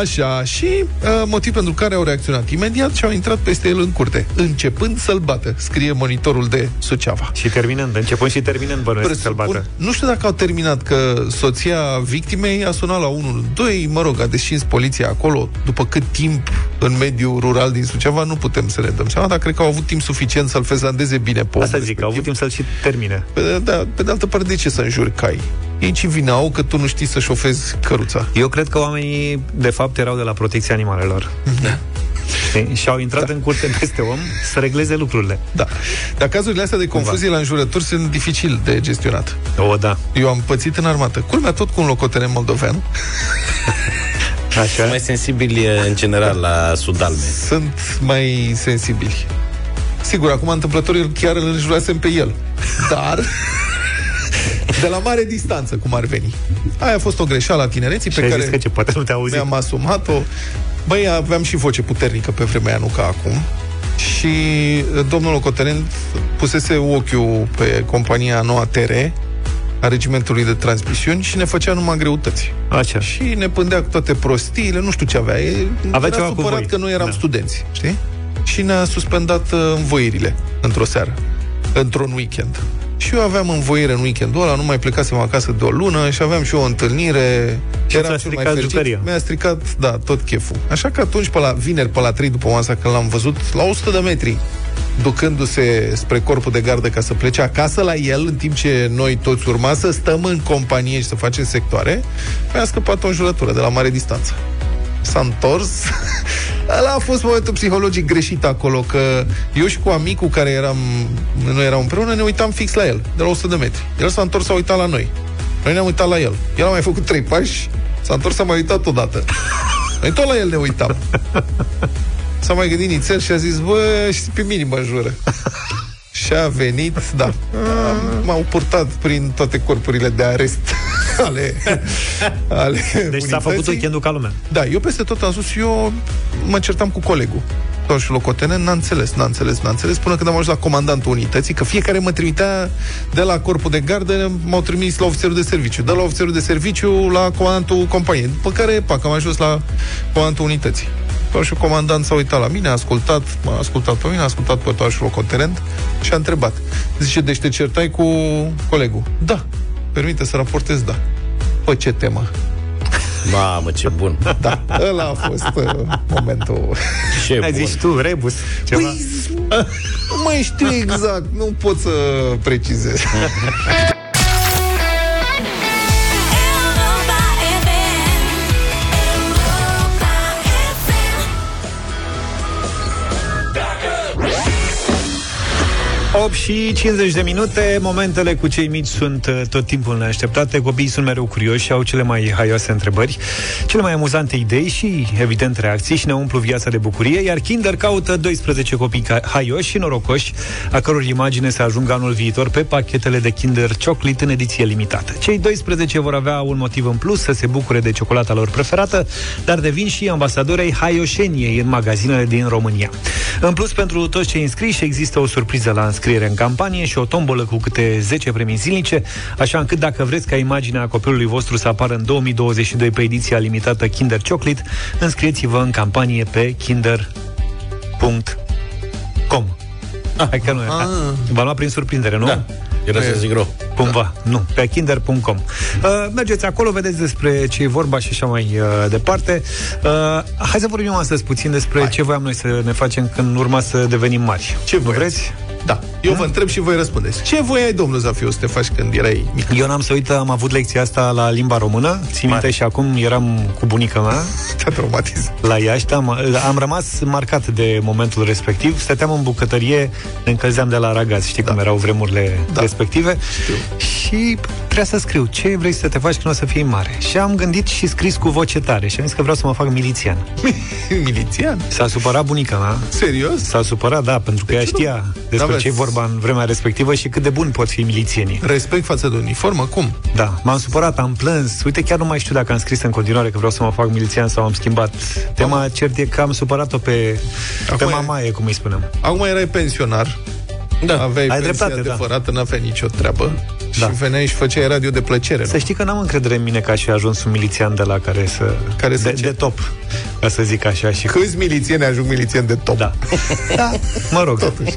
Așa. Și uh, motiv pentru care au reacționat imediat și au intrat peste el în curte, începând să-l bată, scrie monitorul de Suceava. Și terminând, începând și terminând bănuiesc să-l Presupun- bată. Nu știu dacă au terminat, că soția victimei a sunat la 112, mă rog, a descins poliția acolo. După cât timp în mediul rural din Suceava, nu putem să ne dăm seama, dar cred că au avut timp suficient să-l fezandeze bine pe Asta omul zic, au avut timp să-l și termine. Pe de, da, pe de altă parte, de ce să înjuri cai? Ei ce vină au că tu nu știi să șofezi căruța? Eu cred că oamenii, de fapt, erau de la protecția animalelor. Da. Și au intrat da. în curte peste om să regleze lucrurile. Da. Dar cazurile astea de confuzie la înjurături sunt dificil de gestionat. O, da. Eu am pățit în armată. Culmea tot cu un locotenent moldovean. Așa. Sunt mai sensibili în general la sudalme. Sunt mai sensibili. Sigur, acum întâmplător eu chiar îl înjurasem pe el. Dar de la mare distanță, cum ar veni. Aia a fost o greșeală a tinereții Și pe ai care zis că ce, poate nu te auzi. mi-am asumat-o. Băi, aveam și voce puternică pe vremea aia, nu ca acum. Și uh, domnul locotenent pusese ochiul pe compania Noua Tere, a regimentului de transmisiuni și ne făcea numai greutăți. Așa. Și ne pândea cu toate prostiile, nu știu ce avea. E, Avea era ceva cu supărat voi. că noi eram Da. studenți, știi? Și ne-a suspendat uh, învoirile într-o seară, într-un weekend. Și eu aveam învoire în weekendul ăla, nu mai plecasem acasă de o lună și aveam și o întâlnire. Și Eram ți-a cel mai stricat fericit. jucăria. Mi-a stricat, da, tot cheful. Așa că atunci, pe la vineri, pe la 3 după masa, când l-am văzut, la 100 de metri, ducându-se spre corpul de gardă ca să plece acasă la el, în timp ce noi toți urma să stăm în companie și să facem sectoare, mi-a scăpat o înjurătură de la mare distanță. S-a întors. Ăla a fost momentul psihologic greșit acolo, că eu și cu amicul care eram, noi eram împreună, ne uitam fix la el, de la 100 de metri. El s-a întors, s-a uitat la noi. Noi ne-am uitat la el. El a mai făcut trei pași, s-a întors, s-a mai uitat odată. Noi tot la el ne uitam. S-a mai gândit nițel și a zis, bă, și pe mine mă jură. Și a venit, da, m-au purtat prin toate corpurile de arest ale, ale Deci s-a făcut unității. weekendul ca lumea. Da, eu peste tot am spus, eu mă certam cu colegul. Tot și locotenent, n-a înțeles, n-a înțeles, n-a înțeles, până când am ajuns la comandantul unității, că fiecare mă trimitea de la corpul de gardă, m-au trimis la ofițerul de serviciu, de la ofițerul de serviciu la comandantul companiei, după care, pac, am ajuns la comandantul unității. Toașul comandant s-a uitat la mine, a ascultat, m-a ascultat pe mine, a ascultat pe toașul locotenent și a întrebat. Zice, deci te certai cu colegul? Da. Permite să raportez, da. Pe ce temă? Mamă, ce bun. Da, ăla a fost uh, momentul. Ce Ai bun. zis tu, rebus. Ceva. Păi, nu mai știu exact, nu pot să precizez. 8 și 50 de minute, momentele cu cei mici sunt uh, tot timpul neașteptate, copiii sunt mereu curioși și au cele mai haioase întrebări, cele mai amuzante idei și, evident, reacții și ne umplu viața de bucurie, iar Kinder caută 12 copii ca- haioși și norocoși, a căror imagine să ajungă anul viitor pe pachetele de Kinder Chocolate în ediție limitată. Cei 12 vor avea un motiv în plus să se bucure de ciocolata lor preferată, dar devin și ambasadori ai haioșeniei în magazinele din România. În plus, pentru toți cei înscriși, există o surpriză la înscriere în campanie și o tombolă cu câte 10 premii zilnice, așa încât dacă vreți ca imaginea copilului vostru să apară în 2022 pe ediția limitată Kinder Chocolate, înscrieți-vă în campanie pe kinder.com. Hai că nu e. V-am luat prin surprindere, nu? Da. Era să zic rău. Cumva, nu, pe kinder.com. Uh, mergeți acolo, vedeți despre ce e vorba și așa mai uh, departe. Uh, hai să vorbim astăzi puțin despre hai. ce voiam noi să ne facem când urma să devenim mari. Ce Nu voiați? vreți? Da. Eu vă întreb și voi răspundeți. Ce voiai, domnul Zafiu, să te faci când erai mic? Eu n-am să uit, am avut lecția asta la limba română, țin minte și acum eram cu bunica mea Te-a traumatizat. la Iași, da, am, am rămas marcat de momentul respectiv, stăteam în bucătărie, ne încălzeam de la ragaz, știi da. cum erau vremurile da. respective și trebuia să scriu ce vrei să te faci când o să fii mare. Și am gândit și scris cu voce tare și am zis că vreau să mă fac milițian. Milițian? S-a supărat bunica mea. Serios? S-a supărat, da, pentru că ea ce nu? știa despre N-aveți- ce e vorba în vremea respectivă și cât de buni pot fi milițienii. Respect față de uniformă? Cum? Da, m-am supărat, am plâns. Uite, chiar nu mai știu dacă am scris în continuare că vreau să mă fac milițian sau am schimbat. Tema cert e că am supărat-o pe, pe Acum e- mamaie, cum îi spunem. Acum erai pensionar. Da. Aveai Ai pensia dreptate, da. adevărată, n-aveai nicio treabă. Da. Și veneai și făceai radio de plăcere. Să nu? știi că n-am încredere în mine că aș fi ajuns un milițian de la care să... Care să de, ce? de top, ca să zic așa. Și Câți milițieni ajung milițieni de top? Da. da. Mă rog. Totuși.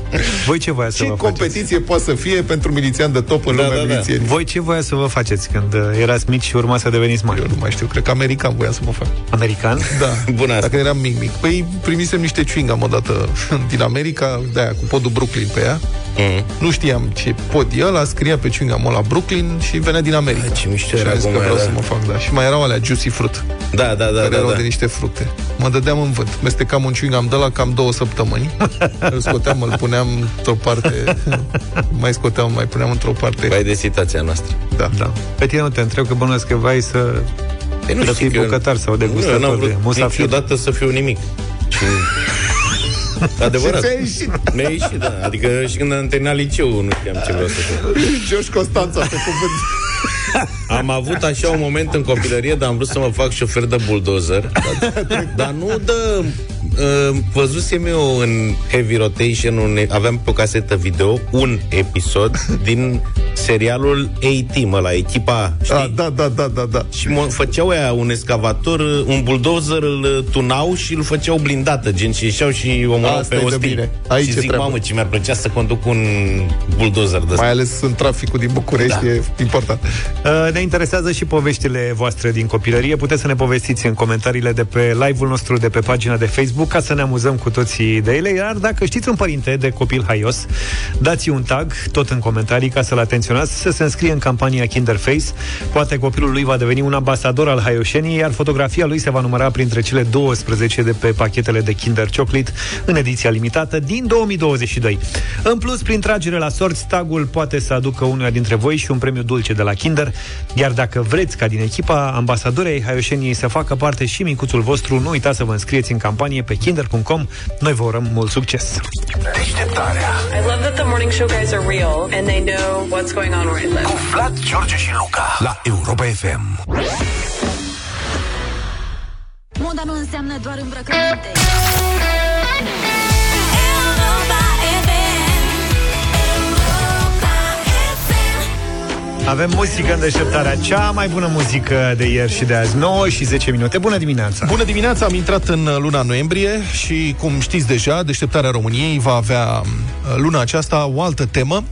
Voi ce voia să Ce vă faceți? competiție poate să fie pentru milițian de top în Da, lumea da, da. milițienii? Voi ce voia să vă faceți când uh, erați mici și urma să deveniți mari? Eu nu mai știu, cred că american voia să mă fac. American? Da. Bună asta. Dacă eram mic, mic. Păi primisem niște chewing odată din America, de aia, cu podul Brooklyn pe ea. Mm. Nu știam ce pod e ăla, scria pe chewing la Brooklyn și venea din America. Hai, ce mișto și era am zis că acum, vreau era. să mă fac, da. Și mai erau alea juicy fruit, Da, da, da, care da, erau da. de niște fructe. Mă dădeam în vânt. Mestecam un chewing de la cam două săptămâni. îl scoteam, îl puneam într-o parte, mai scoteam, mai puneam într-o parte. Vai de situația noastră. Da. Da. Pe tine nu te întreb că bănuiesc că vai să... Păi Să știu fii că eu- bucătar sau Nu, eu degustator n-am de vrut musafir. niciodată să fiu nimic. Și... Adevărat. Și ți-a ieșit. Mi-a ieșit, da. Adică și când am terminat liceu nu știam ce vreau să fiu. George Constanța pe cuvânt. Am avut așa un moment în copilărie, dar am vrut să mă fac șofer de bulldozer. Dar nu de... Uh, văzusem eu în Heavy Rotation, un, aveam pe o casetă video un episod din serialul A-Team, ăla, echipa, știi? Ah, da, da, da, da, da. Și mă, făceau aia un escavator, un bulldozer îl tunau și îl făceau blindată, gen și ieșeau și omorau Asta pe e de ostii. bine. Aici și e zic, treabă. mamă, ce mi-ar plăcea să conduc un bulldozer de Mai ales în traficul din București Da. e important. Uh, Ne interesează și poveștile voastre din copilărie. Puteți să ne povestiți în comentariile de pe live-ul nostru de pe pagina de Facebook ca să ne amuzăm cu toții de ele. Iar dacă știți un părinte de copil haios, dați un tag tot în comentarii ca să-l atenționați să se înscrie în campania Kinderface. Poate copilul lui va deveni un ambasador al haioșenii, iar fotografia lui se va număra printre cele 12 de pe pachetele de Kinder Chocolate în ediția limitată din 2022. În plus, prin tragere la sorți, tagul poate să aducă unuia dintre voi și un premiu dulce de la Kinder, iar dacă vreți ca din echipa ambasadorii ai haioșeniei să facă parte și micuțul vostru, nu uitați să vă înscrieți în campanie pe kinder.com. Noi vă urăm mult succes! Deșteptarea I love that the morning show guys are real and they know what's going on where I live. cu Vlad, George și Luca la Europa FM. Moda nu înseamnă doar îmbrăcăminte. Avem muzică în deșteptarea, cea mai bună muzică de ieri și de azi, 9 și 10 minute. Bună dimineața! Bună dimineața, am intrat în uh, luna noiembrie și, cum știți deja, Deșteptarea României va avea uh, luna aceasta o altă temă.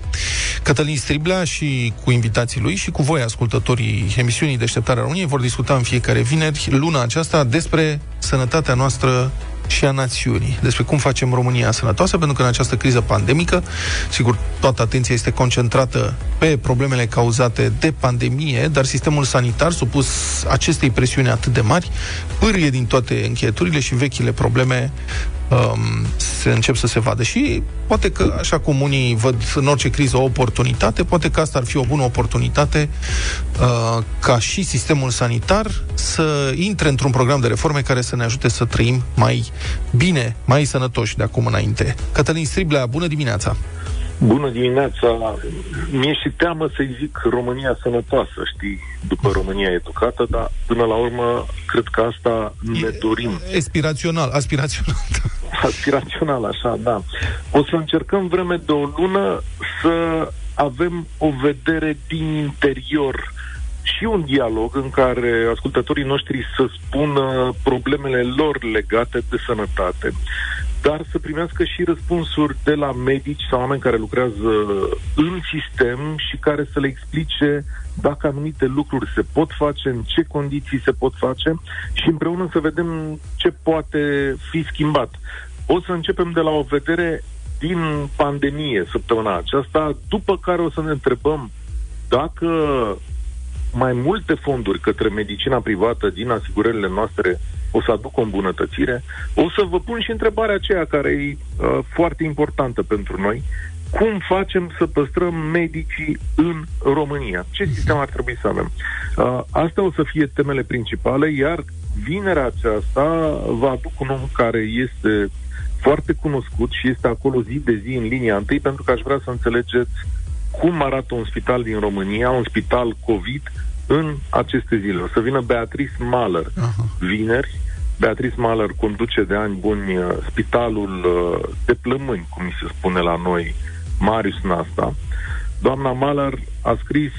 Cătălin Striblea și cu invitații lui și cu voi, ascultătorii emisiunii Deșteptarea României, vor discuta în fiecare vineri luna aceasta despre sănătatea noastră și a națiunii, despre cum facem România sănătoasă, pentru că în această criză pandemică, sigur, toată atenția este concentrată pe problemele cauzate de pandemie, dar sistemul sanitar, supus acestei presiuni atât de mari, pârie din toate încheieturile și vechile probleme um, se încep să se vadă. Și poate că, așa cum unii văd în orice criză o oportunitate, poate că asta ar fi o bună oportunitate uh, ca și sistemul sanitar să intre într-un program de reforme care să ne ajute să trăim mai bine, mai sănătoși de acum înainte. Cătălin Striblea, bună dimineața! Bună dimineața! Mi-e și teamă să-i zic România sănătoasă, știi, după România educată, dar până la urmă cred că asta ne dorim. Aspirațional, aspirațional. Aspirațional, așa, da. O să încercăm vreme de o lună să avem o vedere din interior și un dialog în care ascultătorii noștri să spună problemele lor legate de sănătate, dar să primească și răspunsuri de la medici sau oameni care lucrează în sistem și care să le explice dacă anumite lucruri se pot face, în ce condiții se pot face și împreună să vedem ce poate fi schimbat. O să începem de la o vedere din pandemie săptămâna aceasta, după care o să ne întrebăm dacă mai multe fonduri către medicina privată din asigurările noastre o să aducă o îmbunătățire. O să vă pun și întrebarea aceea care e uh, foarte importantă pentru noi. Cum facem să păstrăm medicii în România? Ce sistem ar trebui să avem? Uh, astea o să fie temele principale, iar vinerea aceasta va aduc un om care este foarte cunoscut și este acolo zi de zi în linia întâi, pentru că aș vrea să înțelegeți cum arată un spital din România, un spital COVID, în aceste zile. O să vină Beatrice Mahler uh-huh. vineri. Beatrice Mahler conduce de ani buni uh, spitalul uh, de plămâni, cum mi se spune la noi, Marius Nasta. Doamna Mahler a scris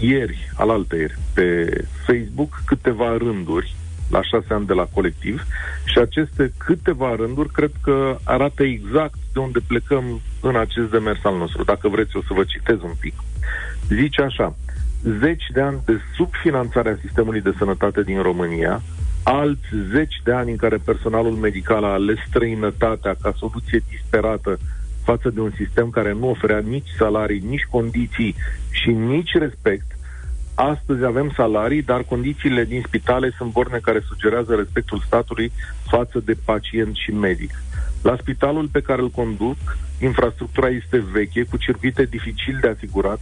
ieri, ieri, pe Facebook câteva rânduri la șase ani de la colectiv și aceste câteva rânduri cred că arată exact de unde plecăm în acest demers al nostru. Dacă vreți, o să vă citez un pic. Zice așa, zeci de ani de subfinanțare a sistemului de sănătate din România, alți zeci de ani în care personalul medical a ales străinătatea ca soluție disperată față de un sistem care nu oferea nici salarii, nici condiții și nici respect, Astăzi avem salarii, dar condițiile din spitale sunt borne care sugerează respectul statului față de pacient și medic. La spitalul pe care îl conduc, infrastructura este veche, cu circuite dificil de asigurat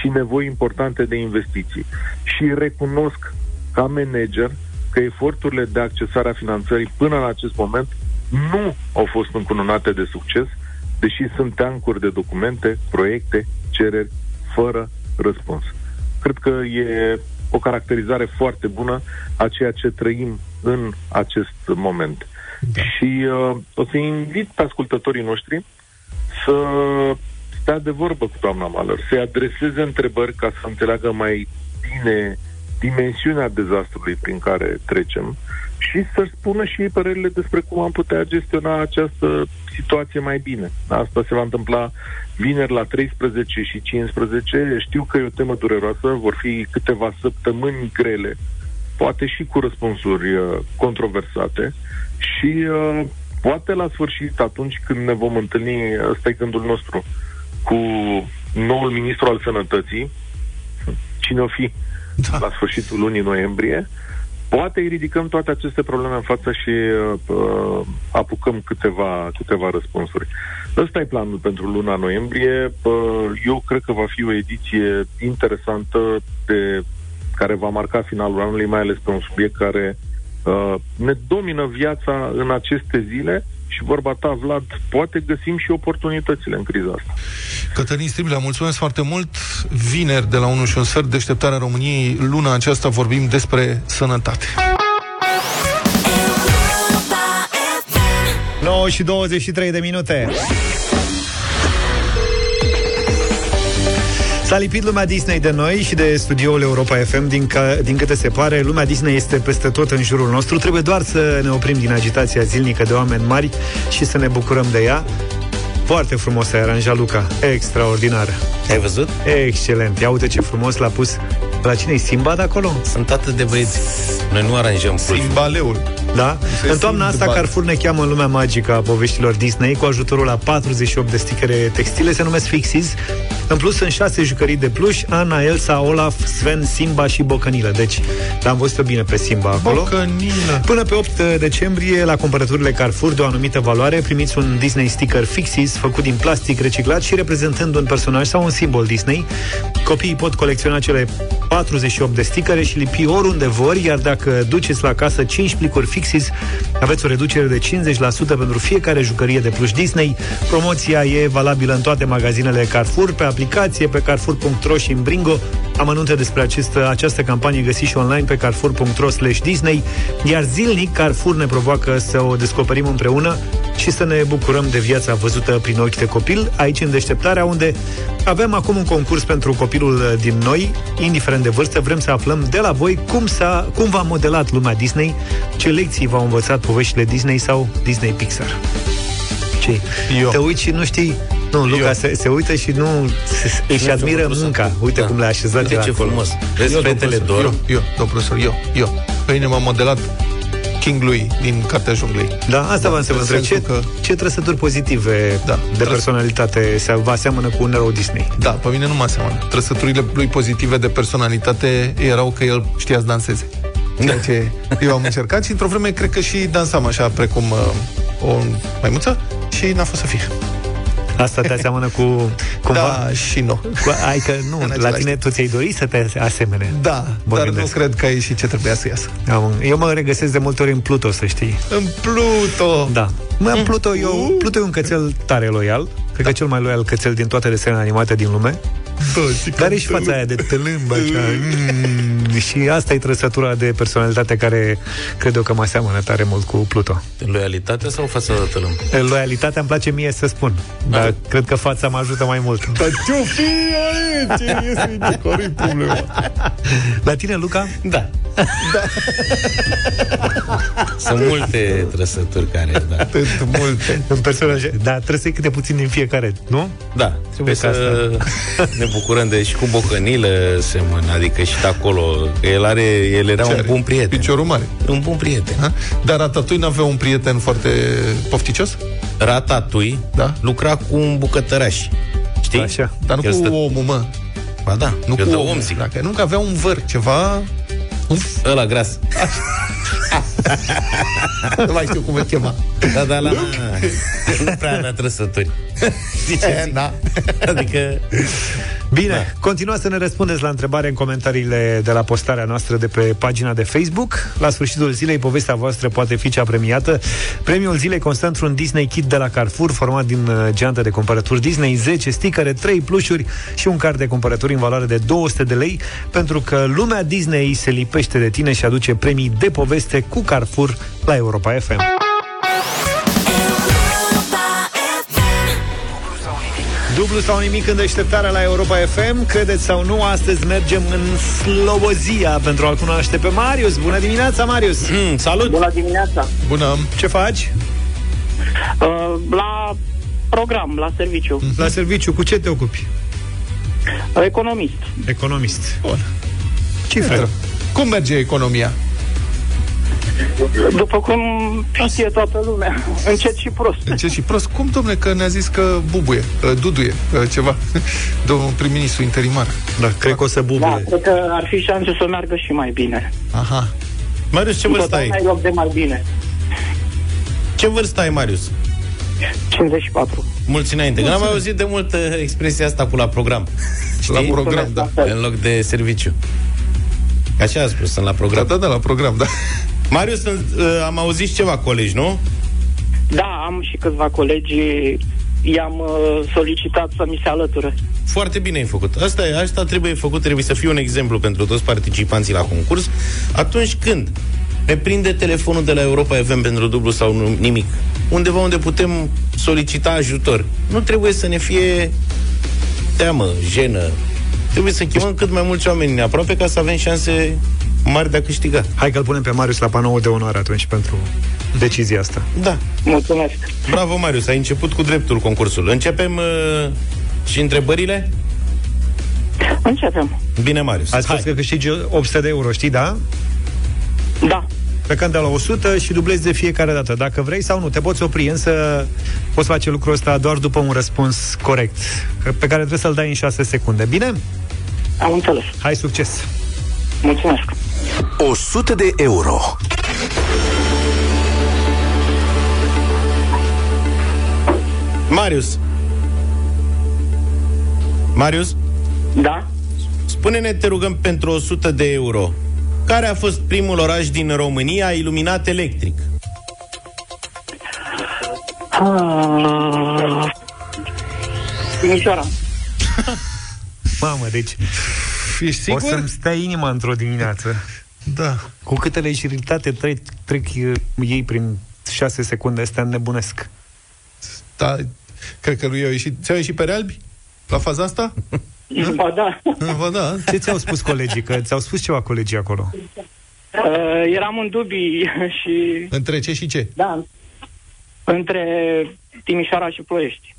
și nevoi importante de investiții. Și recunosc ca manager că eforturile de accesare a finanțării până în acest moment nu au fost încununate de succes, deși sunt teancuri de documente, proiecte, cereri, fără răspuns. Cred că e o caracterizare foarte bună a ceea ce trăim în acest moment. Da. Și uh, o să invit pe ascultătorii noștri să stea de vorbă cu doamna Maler, să-i adreseze întrebări ca să înțeleagă mai bine dimensiunea dezastrului prin care trecem și să-și spună și ei părerile despre cum am putea gestiona această situație mai bine. Asta se va întâmpla vineri la 13 și 15. Știu că e o temă dureroasă, vor fi câteva săptămâni grele, poate și cu răspunsuri uh, controversate și uh, poate la sfârșit, atunci când ne vom întâlni, ăsta e gândul nostru, cu noul ministru al sănătății, cine o fi da. la sfârșitul lunii noiembrie, poate îi ridicăm toate aceste probleme în față și uh, uh, apucăm câteva, câteva răspunsuri. Ăsta e planul pentru luna noiembrie. Uh, eu cred că va fi o ediție interesantă de care va marca finalul anului, mai ales pe un subiect care uh, ne domină viața în aceste zile și vorba ta, Vlad, poate găsim și oportunitățile în criza asta. Cătălin Striblea, mulțumesc foarte mult. Vineri de la 1 și un sfert, deșteptarea României, luna aceasta vorbim despre sănătate. 9 și 23 de minute. S-a lipit lumea Disney de noi și de studioul Europa FM din, ca, din câte se pare. Lumea Disney este peste tot în jurul nostru. Trebuie doar să ne oprim din agitația zilnică de oameni mari și să ne bucurăm de ea. Foarte frumos ai aranjat, Luca. Extraordinar. Ai văzut? Excelent. Ia uite ce frumos l-a pus. La cine e Simba de acolo? Sunt atât de băieți. Noi nu aranjăm Simbaleul. Da? Se în toamna simt asta, bani. Carrefour ne cheamă în lumea magică a poveștilor Disney cu ajutorul la 48 de stichere textile, se numesc Fixies. În plus, sunt 6 jucării de pluș, Ana, Elsa, Olaf, Sven, Simba și Bocănilă. Deci, l-am văzut bine pe Simba acolo. Bocănilă. Până pe 8 decembrie, la cumpărăturile Carrefour de o anumită valoare, primiți un Disney sticker Fixies făcut din plastic reciclat și reprezentând un personaj sau un simbol Disney. Copiii pot colecționa cele 48 de stickere și lipi oriunde vor, iar dacă duceți la casă 5 plicuri Fixies, aveți o reducere de 50% pentru fiecare jucărie de pluș Disney. Promoția e valabilă în toate magazinele Carrefour, pe aplicație, pe carrefour.ro și în Bringo. Amănunte despre acest, această campanie găsiți și online pe carrefour.ro slash Disney, iar zilnic Carrefour ne provoacă să o descoperim împreună și să ne bucurăm de viața văzută prin ochi de copil, aici în deșteptarea, unde avem acum un concurs pentru copilul din noi, indiferent de vârstă, vrem să aflăm de la voi cum, s-a, cum v-a modelat lumea Disney, ce lecții v-au învățat poveștile Disney sau Disney Pixar. Ce? Eu. Te uiți și nu știi nu, Luca se, se uită și nu se, își Nu admiră știu, munca. Uite Da. cum le-a așezat Uite el ce acolo. frumos. Vezi Eu, fetele domn profesor, dorm. Eu, eu, domn profesor, eu, eu. Pe mine m-a modelat King lui din Cartea Junglei. Da, asta Da, v-am să vă în întreb. Ce, sensul că- ce trăsături pozitive Da, de trăs- personalitate se vă aseamănă cu un erou Disney? Da, pe mine nu mă aseamănă. Trăsăturile lui pozitive de personalitate erau că el știa să danseze. Ceea ce eu am încercat și într-o vreme cred că și dansam așa precum uh, o maimuță și n-a fost să fie. Asta te aseamănă cu cumva? Da, și nu. Cu, ai că nu, În la același tine tu ți-ai dorit să te asemene. Da, Mă dar gândesc. nu cred că a ieșit ce trebuia să iasă. Am- Eu mă regăsesc de multe ori în Pluto, să știi. În Pluto! Da. Mă, în Pluto, eu, Pluto e un cățel tare loial. Cred că cel mai loial cățel din toate desenele animate din lume. Dar are și fața aia de tălâmb, așa. Mm, și asta e trăsătura de personalitate care cred eu că mă seamănă tare mult cu Pluto. Loialitate sau față de tălâm? Loialitatea îmi place mie să spun, dar cred că fața mă ajută mai mult. Dar ce-o fi aici? Ce este care problema? La tine, Luca? Da. da. Sunt multe trăsături care, da. Atât multe. În personaje. Da, trebuie să iei câte puțin din fiecare, nu? Da, trebuie ca să ne bucurăm de și cu Bocănilă semănă, adică și de acolo. că El, are, el era Ce un are? bun prieten. Piciorul mare. Un bun prieten. Ha? Dar Ratatouille n-avea un prieten foarte pofticios? Ratatui Da. lucra cu un bucătăraș. Știi? Așa. Dar nu El cu stă- omul, mă. Ba da, Nu eu cu de omul. om zic. Dacă nu, că avea un văr, ceva... Ăla gras. nu mai știu cum îl chema. Da, da, la... nu prea avea trăsături. Zice, Da. adică... Bine, da. continuați să ne răspundeți la întrebare în comentariile de la postarea noastră de pe pagina de Facebook. La sfârșitul zilei, povestea voastră poate fi cea premiată. Premiul zilei constă într-un Disney Kit de la Carrefour, format din uh, geantă de cumpărături Disney, 10 sticăre, 3 plușuri și un card de cumpărături în valoare de 200 de lei, pentru că lumea Disney se lipește de tine și aduce premii de poveste cu Carrefour la Europa FM. Dublu sau nimic în deșteptarea la Europa FM Credeți sau nu, astăzi mergem în Slobozia Pentru a-l cunoaște pe Marius Bună dimineața, Marius! Mm, salut! Bună dimineața! Bună! Ce faci? Uh, la program, la serviciu. La serviciu, cu ce te ocupi? Economist. Economist Bun. Cifre Cum merge economia? După cum știe toată lumea, încet și prost. Încet și prost. Cum, domne, că ne-a zis că bubuie, uh, duduie, uh, ceva. Domnul prim-ministru interimar. Da, cred că o să Da, bubuie cred că ar fi șanse să meargă și mai bine. Aha. Marius, ce vârstă Întotdeauna ai? ai loc de mai bine. Ce vârstă ai, Marius? 54. Mulți înainte. Că n-am mai auzit de mult uh, expresia asta cu la program. La program, da. În loc de serviciu. Așa a spus, sunt la Da, program. da, da, la program, da. Marius, uh, am auzit și ceva colegi, nu? Da, am și câțiva colegi, i-am uh, solicitat să mi se alăture. Foarte bine ai făcut. Asta, e, asta trebuie făcut, trebuie să fie un exemplu pentru toți participanții la concurs. Atunci când ne prinde telefonul de la Europa FM pentru dublu sau nu, nimic, undeva unde putem solicita ajutor, nu trebuie să ne fie teamă, jenă. Trebuie să chemăm cât mai mulți oameni aproape ca să avem șanse mari de a câștiga. Hai că-l punem pe Marius la panoul de onoare atunci pentru decizia asta Da. Mulțumesc. Bravo, Marius, ai început cu dreptul concursul. Începem uh, și întrebările? Începem. Bine, Marius. Ați spus Hai. că câștigi 800 de euro, știi, da? Da. plecând de la 100 și dublezi de fiecare dată, dacă vrei sau nu. Te poți opri, însă poți face lucrul ăsta doar după un răspuns corect, pe care trebuie să-l dai în 6 secunde. Bine? Am înțeles. Hai, succes! Mulțumesc. 100 de euro. Marius. Marius? Da? Spune-ne, te rugăm, pentru 100 de euro, care a fost primul oraș din România iluminat electric? Ah, Timișoara. Mamă, deci Ești sigur? o să-mi stai inima într-o dimineață. Da. Cu câte leșiritate trec, trec uh, ei prin 6 secunde, astea nebunesc. Da, cred că lui au ieșit. Ți-au ieșit pe albi? La faza asta? Ba da. Ba da. Ce ți-au spus colegii? Că ți-au spus ceva colegii acolo. Uh, eram în dubii și... Între ce și ce? Da. Între Timișoara și Ploiești.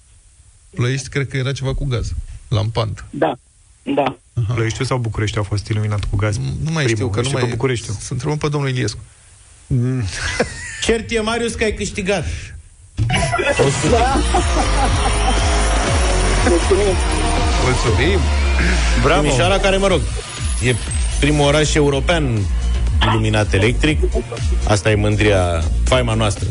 Ploiești, cred că era ceva cu gaz. Lampant. Da. Da. Ploieștiul sau București au fost iluminat cu gaz? Nu mai știu, că nu mai... pe Bucureștiu. Să întrebăm pe domnul Iliescu. Cert e, Marius, că ai câștigat. Mulțumim. Mulțumim. Bravo. Timișoara, care, mă rog, e primul oraș european iluminat electric. Asta e mândria, faima noastră.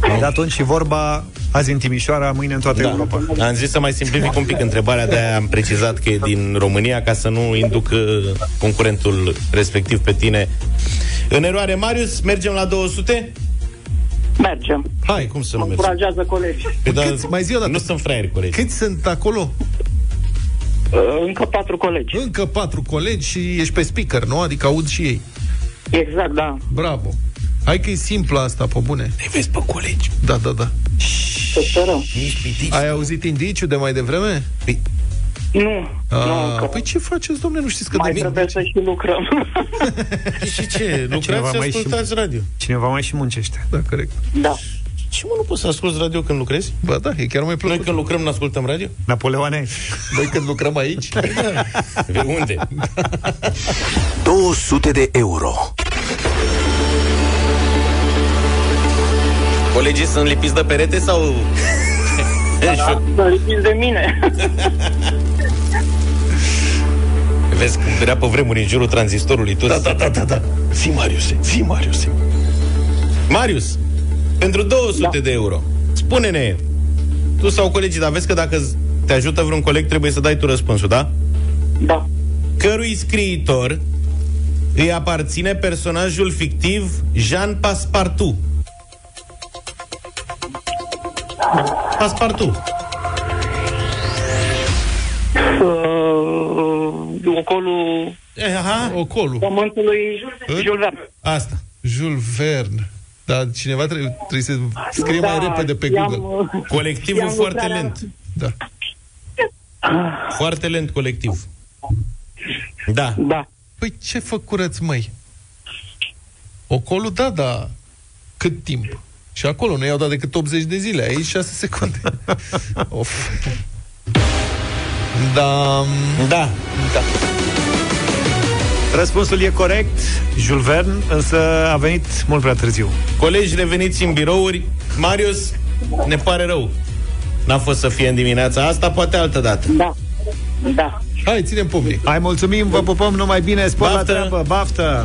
Ai dat atunci și vorba azi în Timișoara, mâine în toată Da. Europa. Am zis să mai simplific un pic întrebarea, de-aia am precizat că e din România, ca să nu induc uh, concurentul respectiv pe tine în eroare. Marius, mergem la 200? Mergem. Hai, cum să nu Mă mergem? încurajează colegii. Păi, da, Câți, mai zi o dată. nu sunt fraieri colegi. Câți sunt acolo? Uh, încă patru colegi. Încă patru colegi și ești pe speaker, nu? Adică aud și ei. Exact, da. Bravo. Hai că e simplă asta, pe bune. Îi vezi pe colegi. Da, da, da. Să sperăm. Ai auzit indiciu de mai devreme? Nu. nu A, încă. păi ce faceți, domnule? Nu știți că Mai de trebuie să și lucrăm. Și ce? Lucrați și mai și- ascultați radio. Cineva mai și muncește. Da, corect. da. Ce mă, nu poți să asculti radio când lucrezi? Ba da, e chiar mai Noi plăcut. când lucrăm, nu ascultăm radio? Napoleoane, Noi când lucrăm aici? De unde? 200 de euro. Colegii sunt lipiți de perete sau... da. Să lipiți de mine. Vezi cum era pe vremuri în jurul tranzistorului tot. Da, da, da, da, da. Zi, Marius, zi, Marius. Marius, pentru 200 da. de euro, spune-ne, tu sau colegii, dar vezi că dacă te ajută vreun coleg, trebuie să dai tu răspunsul, da? Da. Cărui scriitor îi aparține personajul fictiv Jean Passepartout? Passepartout. Uh, ocolul Eh, Aha, Ocolul. pământului Jules Verne. asta. Jules Verne. Dar cineva trebuie, trebuie să scrie mai Da, repede pe i-am, Google. uh, Colectivul i-am foarte lucrat la- lent. Da. Foarte lent colectiv. Da. Da. Păi ce făcurăți, măi? Ocolul, da, da. Cât timp? Și acolo nu i-au dat decât 80 de zile, aici 6 secunde. of. Da, Da. da. răspunsul e corect, Jules Verne, însă a venit mult prea târziu. Colegi reveniți în birouri. Marius, ne pare rău. N-a fost să fie în dimineața asta, poate altă dată. Da. Da. Hai, ținem public. Hai, mulțumim, vă pupăm numai bine, spor la Baftă! treabă, baftă!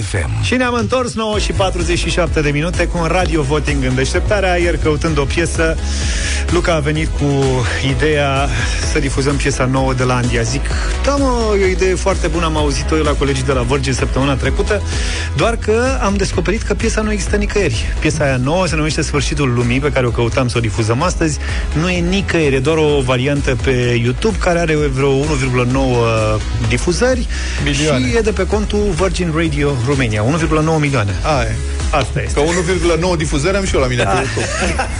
FM. Și ne-am întors 9 și 47 de minute cu un radio voting în deșteptarea. Ieri căutând o piesă, Luca a venit cu ideea să difuzăm piesa nouă de la Andia. Zic, da mă, e o idee foarte bună, am auzit-o eu la colegii de la Virgin săptămâna trecută, doar că am descoperit că piesa nu există nicăieri. Piesa aia nouă se numește Sfârșitul Lumii, pe care o căutam să o difuzăm astăzi. Nu e nicăieri, e doar o variantă pe YouTube care are vreo 1,9 difuzări Milioane. și e de pe contul Virgin Radio Romania, 1,9 milioane. Hai. Asta este. Că 1,9 difuzări am și eu la mine pe YouTube.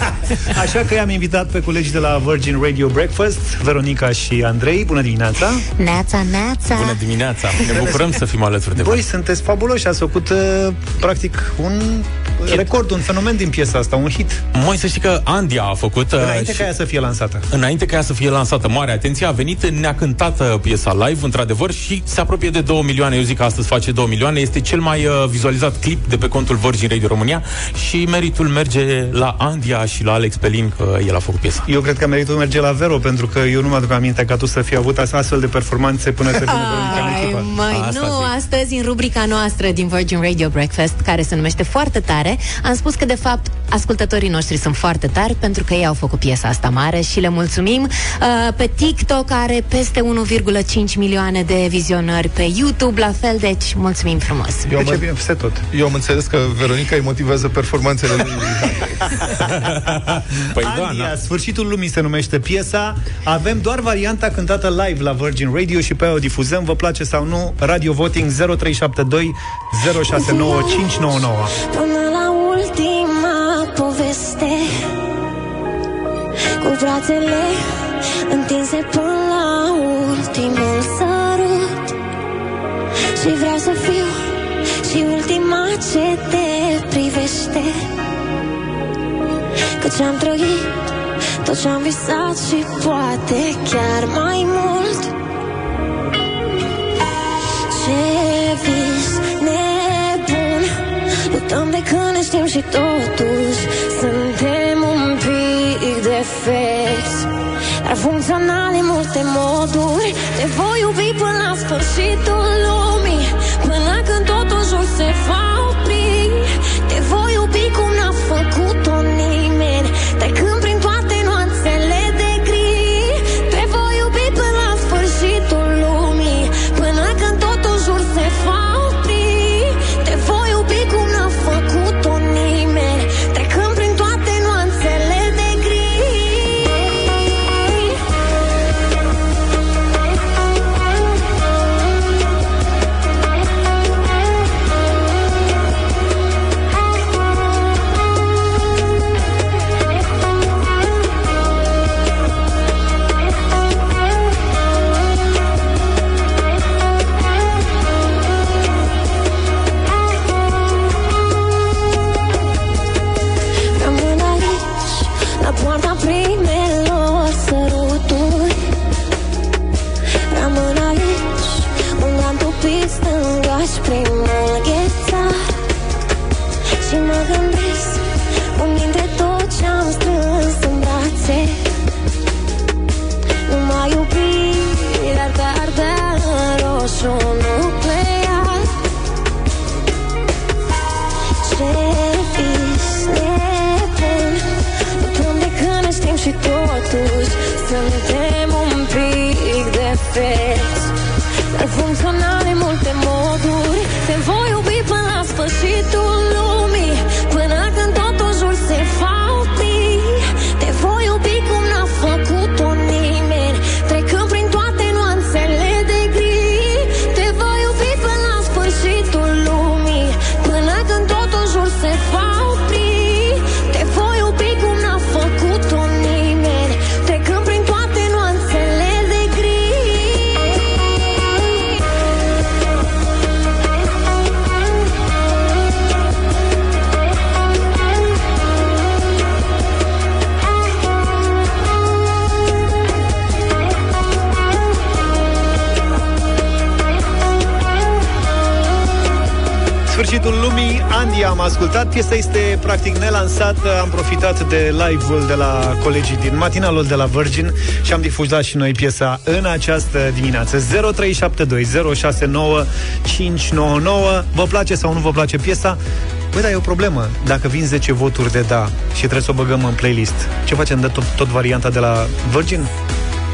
Așa că i-am invitat pe colegii de la Virgin Radio Breakfast, Veronica și Andrei. Bună dimineața! Neața, neața Bună dimineața! Ne bucurăm să fim alături de voi. Voi sunteți fabuloși, ați făcut uh, practic un record, un fenomen din piesa asta, un hit. Moi să știi că Andia a făcut... uh, Înainte și- ca ea să fie lansată. Înainte ca ea să fie lansată, mare atenție, a venit, ne-a cântat uh, piesa live, într-adevăr, și se apropie de 2 milioane. Eu zic că astăzi face 2 milioane. Este cel mai uh, vizualizat clip de pe contul Virgin Radio România și meritul merge la Andia și la Alex Pelin, că el a făcut piesa. Eu cred că meritul merge la Vero, pentru că eu nu mă aduc aminte ca tu să fii avut astfel de performanțe până să vină Veronica în Ai, echipă. măi, nu, astăzi în rubrica noastră din Virgin Radio Breakfast, care se numește Foarte Tare, am spus că, de fapt, ascultătorii noștri sunt foarte tari pentru că ei au făcut piesa asta mare și le mulțumim. Uh, pe TikTok are peste 1,5 milioane de vizionări, pe YouTube la fel, deci mulțumim frumos. Eu am, peste tot. Eu am înțeles că Veronica îi motivează performanțele lui. Păi Andia, Sfârșitul lumii se numește piesa. Avem doar varianta cântată live la Virgin Radio și pe aia o difuzăm. Vă place sau nu? Radio Voting 0372 069599. Până la ultima poveste. Cu brațele întinse până la ultimul sărut. Și vreau să fiu și ultima ce te privește. Că ce-am trăit, tot ce-am visat și poate chiar mai mult și totuși Suntem un pic defecți. Dar funcțional în multe moduri Te voi iubi până la sfârșitul lumii ascultat Piesa este practic nelansată Am profitat de live-ul de la colegii din matinalul de la Virgin Și am difuzat și noi piesa în această dimineață 0372069599 Vă place sau nu vă place piesa? Băi, dar e o problemă Dacă vin 10 voturi de da și trebuie să o băgăm în playlist Ce facem? Dă tot, tot varianta de la Virgin?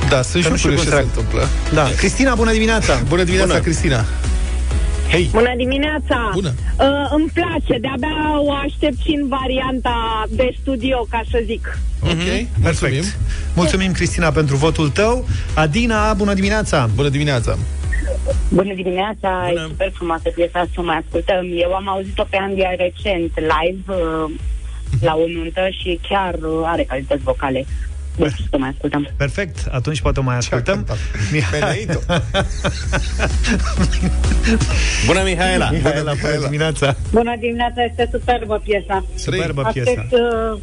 Da, sunt Că și nu știu curios cum ce se se întâmplă. Da, Cristina, bună dimineața! Bună dimineața, Bună. Cristina! Hei! Bună dimineața! Bună! Uh, îmi place, de-abia o aștept și în varianta de studio, ca să zic. Ok, Perfect. Mulțumim, Cristina, pentru votul tău. Adina, bună dimineața! Bună dimineața! Bună dimineața, Bună. e super frumoasă piesa să o mai ascultăm. Eu am auzit-o pe Andia recent, live, uh, la o nuntă și chiar uh, are calități vocale. Deci să mai ascultăm. Perfect, atunci poate o mai ascultăm. Mihai... Bună, Mihaela! Mihaela, bună dimineața! Bună dimineața, este superbă piesa. Superbă piesa. Aștept uh,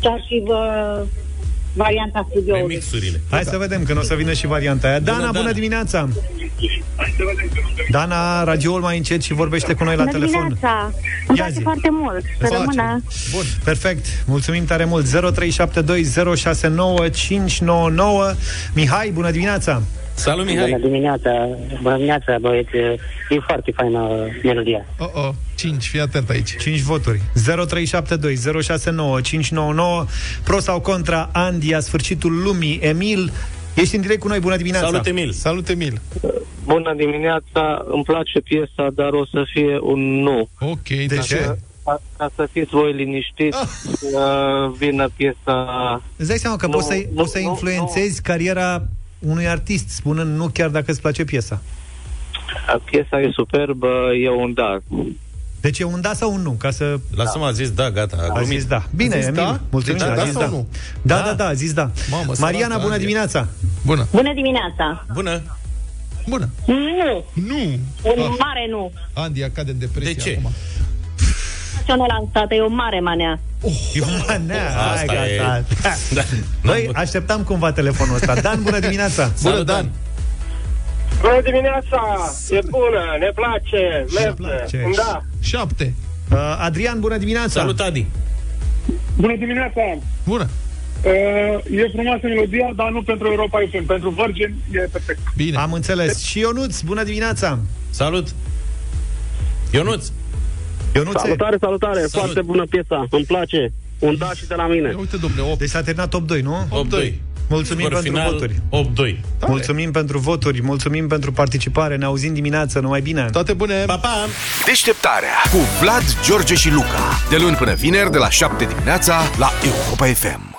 chiar și vă, varianta studioului. Mixurile. Hai să vedem când o să vină și varianta aia. Dana, bună, Dana. dimineața! Dana, radioul mai încet și vorbește cu noi la Bună telefon. dimineața! Îmi Ia place zi. foarte mult. Să Face. rămână. Bun. Perfect. Mulțumim tare mult. 0372069599. Mihai, bună dimineața! Salut, Bună dimineața, bună dimineața, băieți. E foarte faină melodia. Oh, oh. 5, fii atent aici. 5 voturi. 0372069599. Pro sau contra Andia, sfârșitul lumii. Emil, ești în direct cu noi. Bună dimineața! Salut, Emil! Salut, Emil! Bună dimineața, îmi place piesa, dar o să fie un nu. Ok, de ce? Ca, ca să fiți voi liniștiți, să vină piesa... Îți dai seama că Nu, poți să, nu, poți să nu, influențezi cariera unui artist, spunând nu chiar dacă îți place piesa. Piesa e superbă, e un da. Deci e un da sau un nu? Ca să... Lasă-mă, a zis da, gata. A zis da. Bine, A zis Emil, da? mulțumim, Deci a da zis sau da. nu? Da, da, da, a zis da. Mamă, Mariana, săracă bună Andia. dimineața! Bună! Bună dimineața! Bună! Bună! Nu! Nu! Un Ah, mare nu. Andia cade în depresie De ce? acum. Național lansată, e o mare manea. E un manea, hai, Asta e- gata. Da. Băi, așteptam cumva telefonul ăsta. Dan, bună dimineața! Bună, Dan! Bună dimineața! E bună, ne place, merge. place. Da. 7. Uh, Adrian, bună dimineața! Salut, Adi! Bună dimineața! Bună! Uh, e frumoasă melodia, dar nu pentru Europa FM. Pentru Virgin e perfect. Bine. Am înțeles. Și Ionuț, bună dimineața! Salut! Ionuț! Ionuțe, Salutare, salutare, Salut. foarte bună piesa, îmi place. Un da și de la mine. Ia uite, domnule, 8. deci s-a terminat top 2, nu? 8-2. Mulțumim Scor pentru final, voturi. 8-2. Mulțumim pentru voturi, mulțumim pentru participare, ne auzim dimineața, numai bine! Toate bune! Pa, pa! Deșteptarea cu Vlad, George și Luca. De luni până vineri, de la 7 dimineața, la Europa FM.